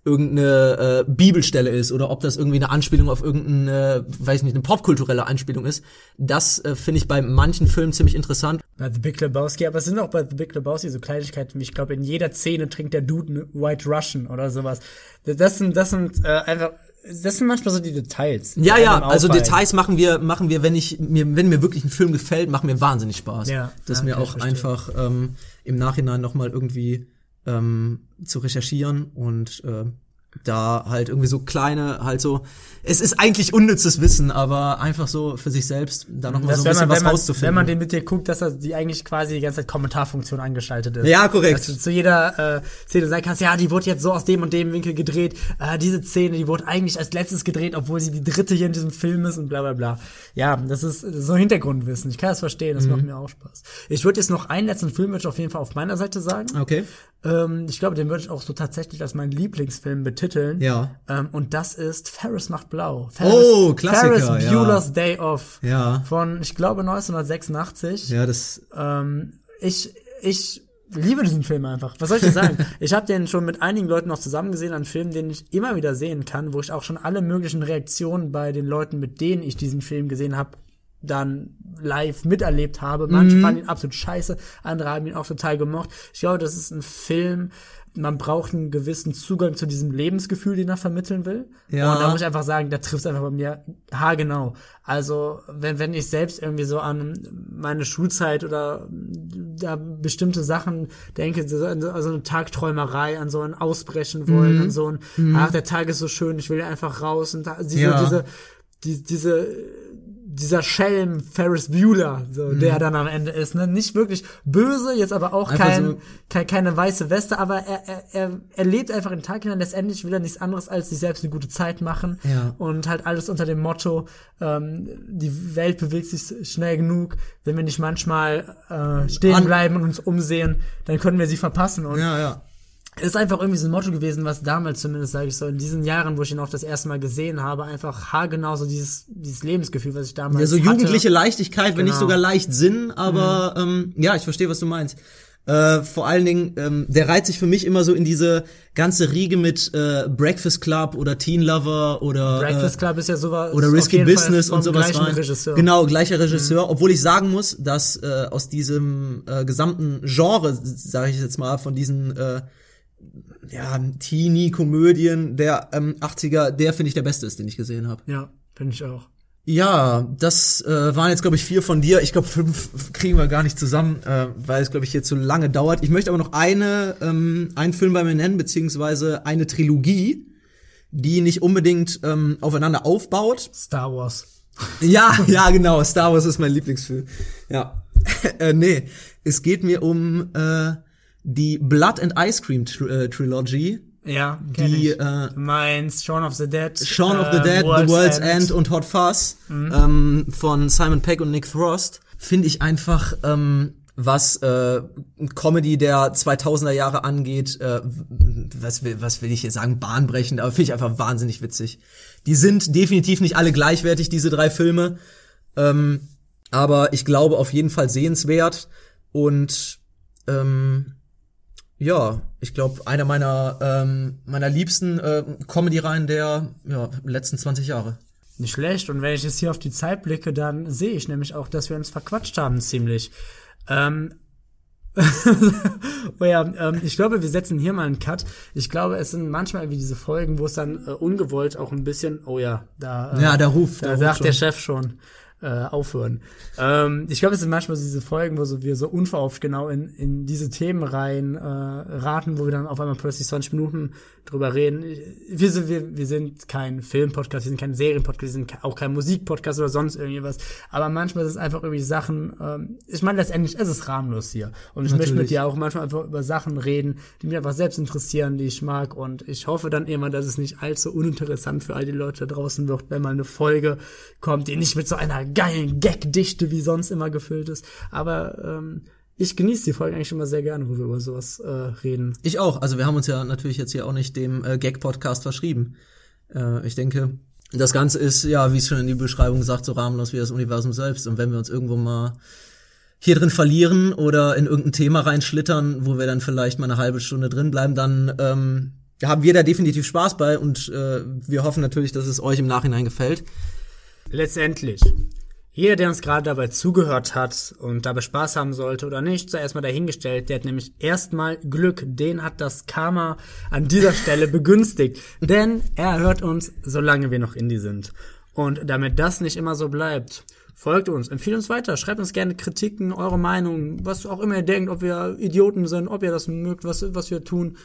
irgendeine äh, Bibelstelle ist oder ob das irgendwie eine Anspielung auf irgendeine, weiß ich nicht, eine popkulturelle Anspielung ist. Das äh, finde ich bei manchen Filmen ziemlich interessant. Bei The Big Lebowski, aber es sind auch bei The Big Lebowski so Kleinigkeiten wie, ich glaube, in jeder Szene trinkt der Dude eine White Russian oder sowas. Das sind, das sind äh, einfach, das sind manchmal so die Details. die Ja, ja, also. Details machen wir, machen wir, wenn ich mir, wenn mir wirklich ein Film gefällt, machen mir wahnsinnig Spaß. Ja, das ja, mir auch verstehen. einfach ähm, im Nachhinein noch mal irgendwie ähm, zu recherchieren und äh, da halt irgendwie so kleine, halt so, es ist eigentlich unnützes Wissen, aber einfach so für sich selbst da noch mal Das, so ein bisschen man, was man, rauszufinden. wenn man den mit dir guckt, dass er die eigentlich quasi die ganze Zeit Kommentarfunktion angeschaltet ist. Ja, korrekt. Dass du zu jeder äh, Szene sagen kannst, ja, die wurde jetzt so aus dem und dem Winkel gedreht. Äh, diese Szene, die wurde eigentlich als letztes gedreht, obwohl sie die dritte hier in diesem Film ist und bla bla bla. Ja, das ist, das ist so Hintergrundwissen. Ich kann das verstehen, das Mhm. macht mir auch Spaß. Ich würde jetzt noch einen letzten Film würde ich auf jeden Fall auf meiner Seite sagen. okay. Ähm, ich glaube, den würde ich auch so tatsächlich als meinen Lieblingsfilm betiteln. Ja. Ähm, und das ist Ferris macht blau. Oh, Klassiker, Ferris ja. Bueller's Day Off. Ja. Von, ich glaube, 1986. Ja, das Ähm, ich, ich liebe diesen Film einfach. Was soll ich denn sagen? ich habe den schon mit einigen Leuten noch zusammen gesehen, einen Film, den ich immer wieder sehen kann, wo ich auch schon alle möglichen Reaktionen bei den Leuten, mit denen ich diesen Film gesehen habe, dann live miterlebt habe. Manche fanden ihn absolut scheiße, andere haben ihn auch total gemocht. Ich glaube, das ist ein Film, man braucht einen gewissen Zugang zu diesem Lebensgefühl, den er vermitteln will. Ja. Und da muss ich einfach sagen, da trifft einfach bei mir haargenau. Also, wenn, wenn ich selbst irgendwie so an meine Schulzeit oder da bestimmte Sachen denke, so, also eine Tagträumerei, an so ein Ausbrechen wollen, an so ein, ach, der Tag ist so schön, ich will einfach raus und da, diese, Ja. diese, die, diese, dieser Schelm Ferris Bueller, so, der dann am Ende ist, ne? Nicht wirklich böse, jetzt aber auch kein, so- kein, keine weiße Weste, aber er, er, er, er lebt einfach den Tag hinein. Letztendlich will er nichts anderes als sich selbst eine gute Zeit machen Ja. und halt alles unter dem Motto, ähm, die Welt bewegt sich schnell genug. Wenn wir nicht manchmal äh, stehen bleiben und uns umsehen, dann können wir sie verpassen. Und ja, ja. Ist einfach irgendwie so ein Motto gewesen, was damals zumindest, sage ich so, in diesen Jahren, wo ich ihn auch das erste Mal gesehen habe, einfach haargenau so dieses, dieses Lebensgefühl, was ich damals Ja, so hatte. jugendliche Leichtigkeit, wenn nicht Genau. sogar leicht Sinn, aber ähm, ja, ich verstehe, was du meinst. Äh, vor allen Dingen, ähm, der reiht sich für mich immer so in diese ganze Riege mit äh, Breakfast Club oder Teen Lover oder Breakfast äh, Club ist ja sowas. oder Risky Business und sowas rein. Regisseur. Mhm. Genau, gleicher Regisseur, obwohl ich sagen muss, dass äh, aus diesem äh, gesamten Genre, sage ich jetzt mal, von diesen äh, ja, Teenie-Komödien der ähm, 80er, der finde ich der beste ist, den ich gesehen habe. Ja, finde ich auch. Ja, das äh, waren jetzt, glaube ich, vier von dir. Ich glaube, fünf kriegen wir gar nicht zusammen, äh, weil es, glaube ich, jetzt so lange dauert. Ich möchte aber noch eine, ähm, einen Film bei mir nennen, beziehungsweise eine Trilogie, die nicht unbedingt ähm, aufeinander aufbaut. Star Wars. Ja, ja, genau. Star Wars ist mein Lieblingsfilm. Ja. äh, nee, es geht mir um äh, die Blood and Ice Cream Tr äh, Trilogy. Ja, Die, ich. äh, Du meinst Shaun of the Dead. Shaun of the äh, Dead, The World's End, und Hot Fuzz ähm, von Simon Pegg und Nick Frost finde ich einfach ähm, was äh, Comedy der 2000er Jahre angeht, äh, was, will, was will ich hier sagen, bahnbrechend, aber finde ich einfach wahnsinnig witzig. Die sind definitiv nicht alle gleichwertig, diese drei Filme, ähm, aber ich glaube auf jeden Fall sehenswert und ähm, ja, ich glaube, einer meiner, ähm, meiner liebsten äh, Comedy-Reihen der ja, letzten 20 Jahre. Nicht schlecht. Und wenn ich jetzt hier auf die Zeit blicke, dann sehe ich nämlich auch, dass wir uns verquatscht haben ziemlich. Ähm, oh ja, ähm, ich glaube, wir setzen hier mal einen Cut. Ich glaube, es sind manchmal wie diese Folgen, wo es dann äh, ungewollt auch ein bisschen, oh ja, da, äh, Ja, der Ruf, da der sagt ruft der. Chef schon äh, aufhören. Ähm, ich glaube, es sind manchmal so diese Folgen, wo so wir so unverhofft genau in, in diese Themen rein äh, raten, wo wir dann auf einmal plötzlich 20 Minuten drüber reden. Wir sind, wir, wir sind kein Filmpodcast, wir sind kein Serienpodcast, wir sind auch kein Musikpodcast oder sonst irgendwas. Aber manchmal ist es einfach irgendwie Sachen, ähm, ich meine, letztendlich ist es harmlos hier. Und ich möchte mit Natürlich. dir auch manchmal einfach über Sachen reden, die mich einfach selbst interessieren, die ich mag. Und ich hoffe dann immer, dass es nicht allzu uninteressant für all die Leute da draußen wird, wenn mal eine Folge kommt, die nicht mit so einer geilen Gagdichte wie sonst immer gefüllt ist. Aber ähm, ich genieße die Folge eigentlich immer sehr gerne, wo wir über sowas äh, reden. Ich auch. Also wir haben uns ja natürlich jetzt hier auch nicht dem äh, Gag-Podcast verschrieben. Äh, ich denke, das Ganze ist, ja, wie es schon in die Beschreibung sagt, so rahmenlos wie das Universum selbst. Und wenn wir uns irgendwo mal hier drin verlieren oder in irgendein Thema reinschlittern, wo wir dann vielleicht mal eine halbe Stunde drin bleiben, dann ähm, haben wir da definitiv Spaß bei und äh, wir hoffen natürlich, dass es euch im Nachhinein gefällt. Letztendlich. Jeder, der uns gerade dabei zugehört hat und dabei Spaß haben sollte oder nicht, sei erstmal dahingestellt. Der hat nämlich erstmal Glück. Den hat das Karma an dieser Stelle begünstigt. Denn er hört uns, solange wir noch Indie sind. Und damit das nicht immer so bleibt, folgt uns, empfiehlt uns weiter, schreibt uns gerne Kritiken, eure Meinung, was auch immer ihr denkt, ob wir Idioten sind, ob ihr das mögt, was, was wir tun.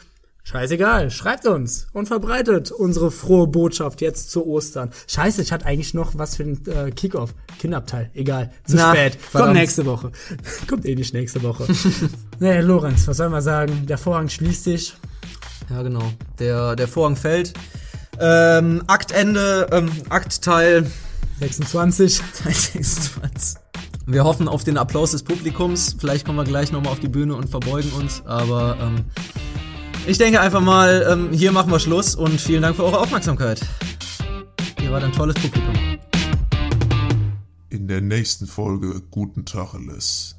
Scheißegal, schreibt uns und verbreitet unsere frohe Botschaft jetzt zu Ostern. Scheiße, ich hatte eigentlich noch was für den äh, Kickoff. Kinderabteil, egal. Zu Na, spät. verdammt. Kommt nächste Woche. Kommt eh nicht nächste Woche. nee, Lorenz, was soll man sagen? Der Vorhang schließt sich. Ja, genau. Der, der Vorhang fällt. Ähm, Aktende, ähm, Aktteil 26. 26. Wir hoffen auf den Applaus des Publikums. Vielleicht kommen wir gleich nochmal auf die Bühne und verbeugen uns. Aber ähm, ich denke einfach mal, ähm, hier machen wir Schluss und vielen Dank für eure Aufmerksamkeit. Ihr wart ein tolles Publikum. In der nächsten Folge Guten Tacheles.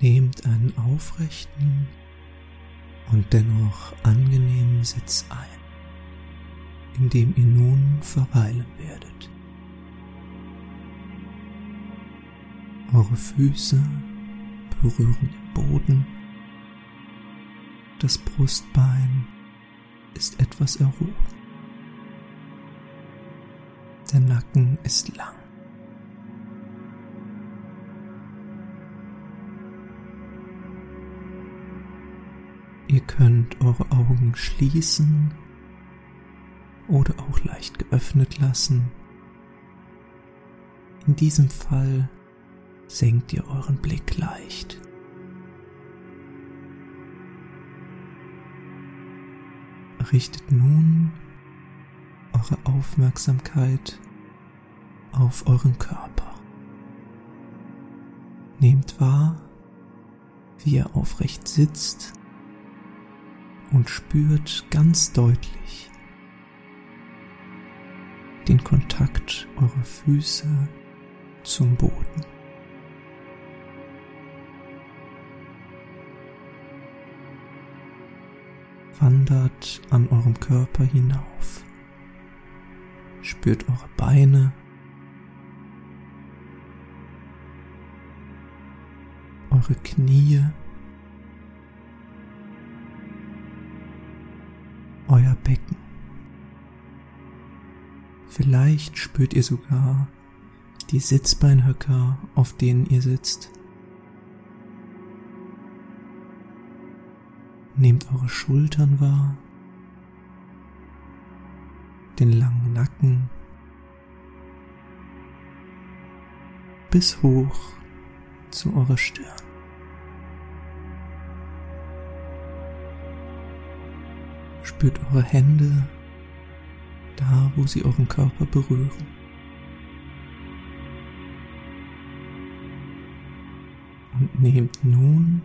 Nehmt einen aufrechten und dennoch angenehmen Sitz ein, in dem ihr nun verweilen werdet. Eure Füße berühren den Boden. Das Brustbein ist etwas erhoben. Der Nacken ist lang. Ihr könnt eure Augen schließen oder auch leicht geöffnet lassen. In diesem Fall senkt ihr euren Blick leicht. Richtet nun eure Aufmerksamkeit auf euren Körper. Nehmt wahr, wie er aufrecht sitzt und spürt ganz deutlich den Kontakt eurer Füße zum Boden. Wandert an eurem Körper hinauf. Spürt eure Beine, eure Knie, euer Becken. Vielleicht spürt ihr sogar die Sitzbeinhöcker, auf denen ihr sitzt. Nehmt eure Schultern wahr, den langen Nacken bis hoch zu eurer Stirn. Spürt eure Hände da, wo sie euren Körper berühren. Und nehmt nun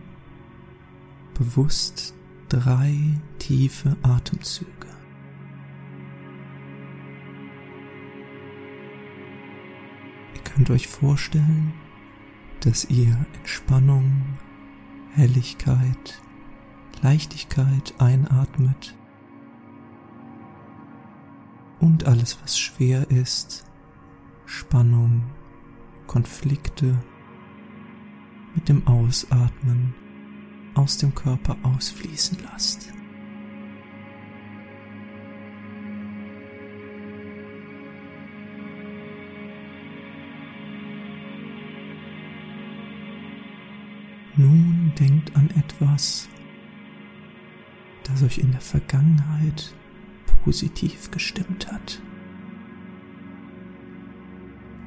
bewusst drei tiefe Atemzüge. Ihr könnt euch vorstellen, dass ihr Entspannung, Helligkeit, Leichtigkeit einatmet und alles, was schwer ist, Spannung, Konflikte mit dem Ausatmen aus dem Körper ausfließen lasst. Nun denkt an etwas, das euch in der Vergangenheit positiv gestimmt hat,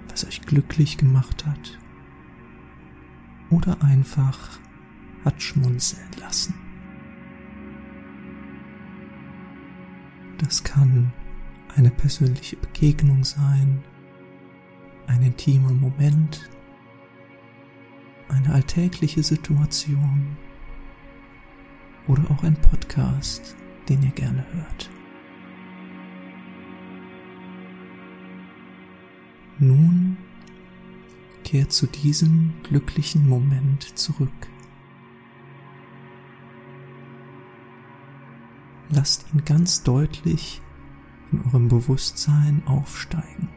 was euch glücklich gemacht hat oder einfach hat schmunzeln lassen. Das kann eine persönliche Begegnung sein, ein intimer Moment, eine alltägliche Situation oder auch ein Podcast, den ihr gerne hört. Nun kehrt zu diesem glücklichen Moment zurück. Lasst ihn ganz deutlich in eurem Bewusstsein aufsteigen.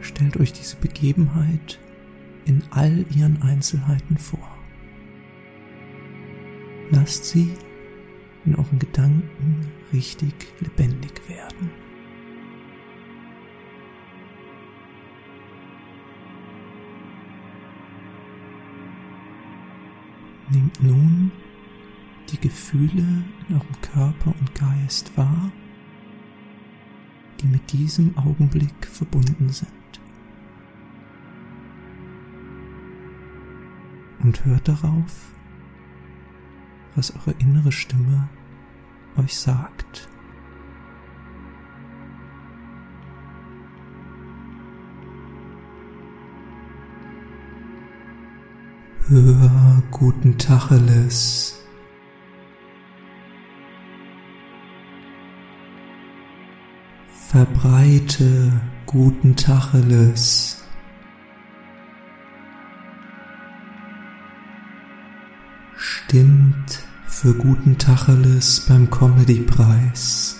Stellt euch diese Begebenheit in all ihren Einzelheiten vor. Lasst sie in euren Gedanken richtig lebendig werden. Nehmt nun die Gefühle in eurem Körper und Geist wahr, die mit diesem Augenblick verbunden sind. Und hört darauf, was eure innere Stimme euch sagt. Hör guten Tacheles. Verbreite guten Tacheles. Stimmt für guten Tacheles beim Comedy-Preis.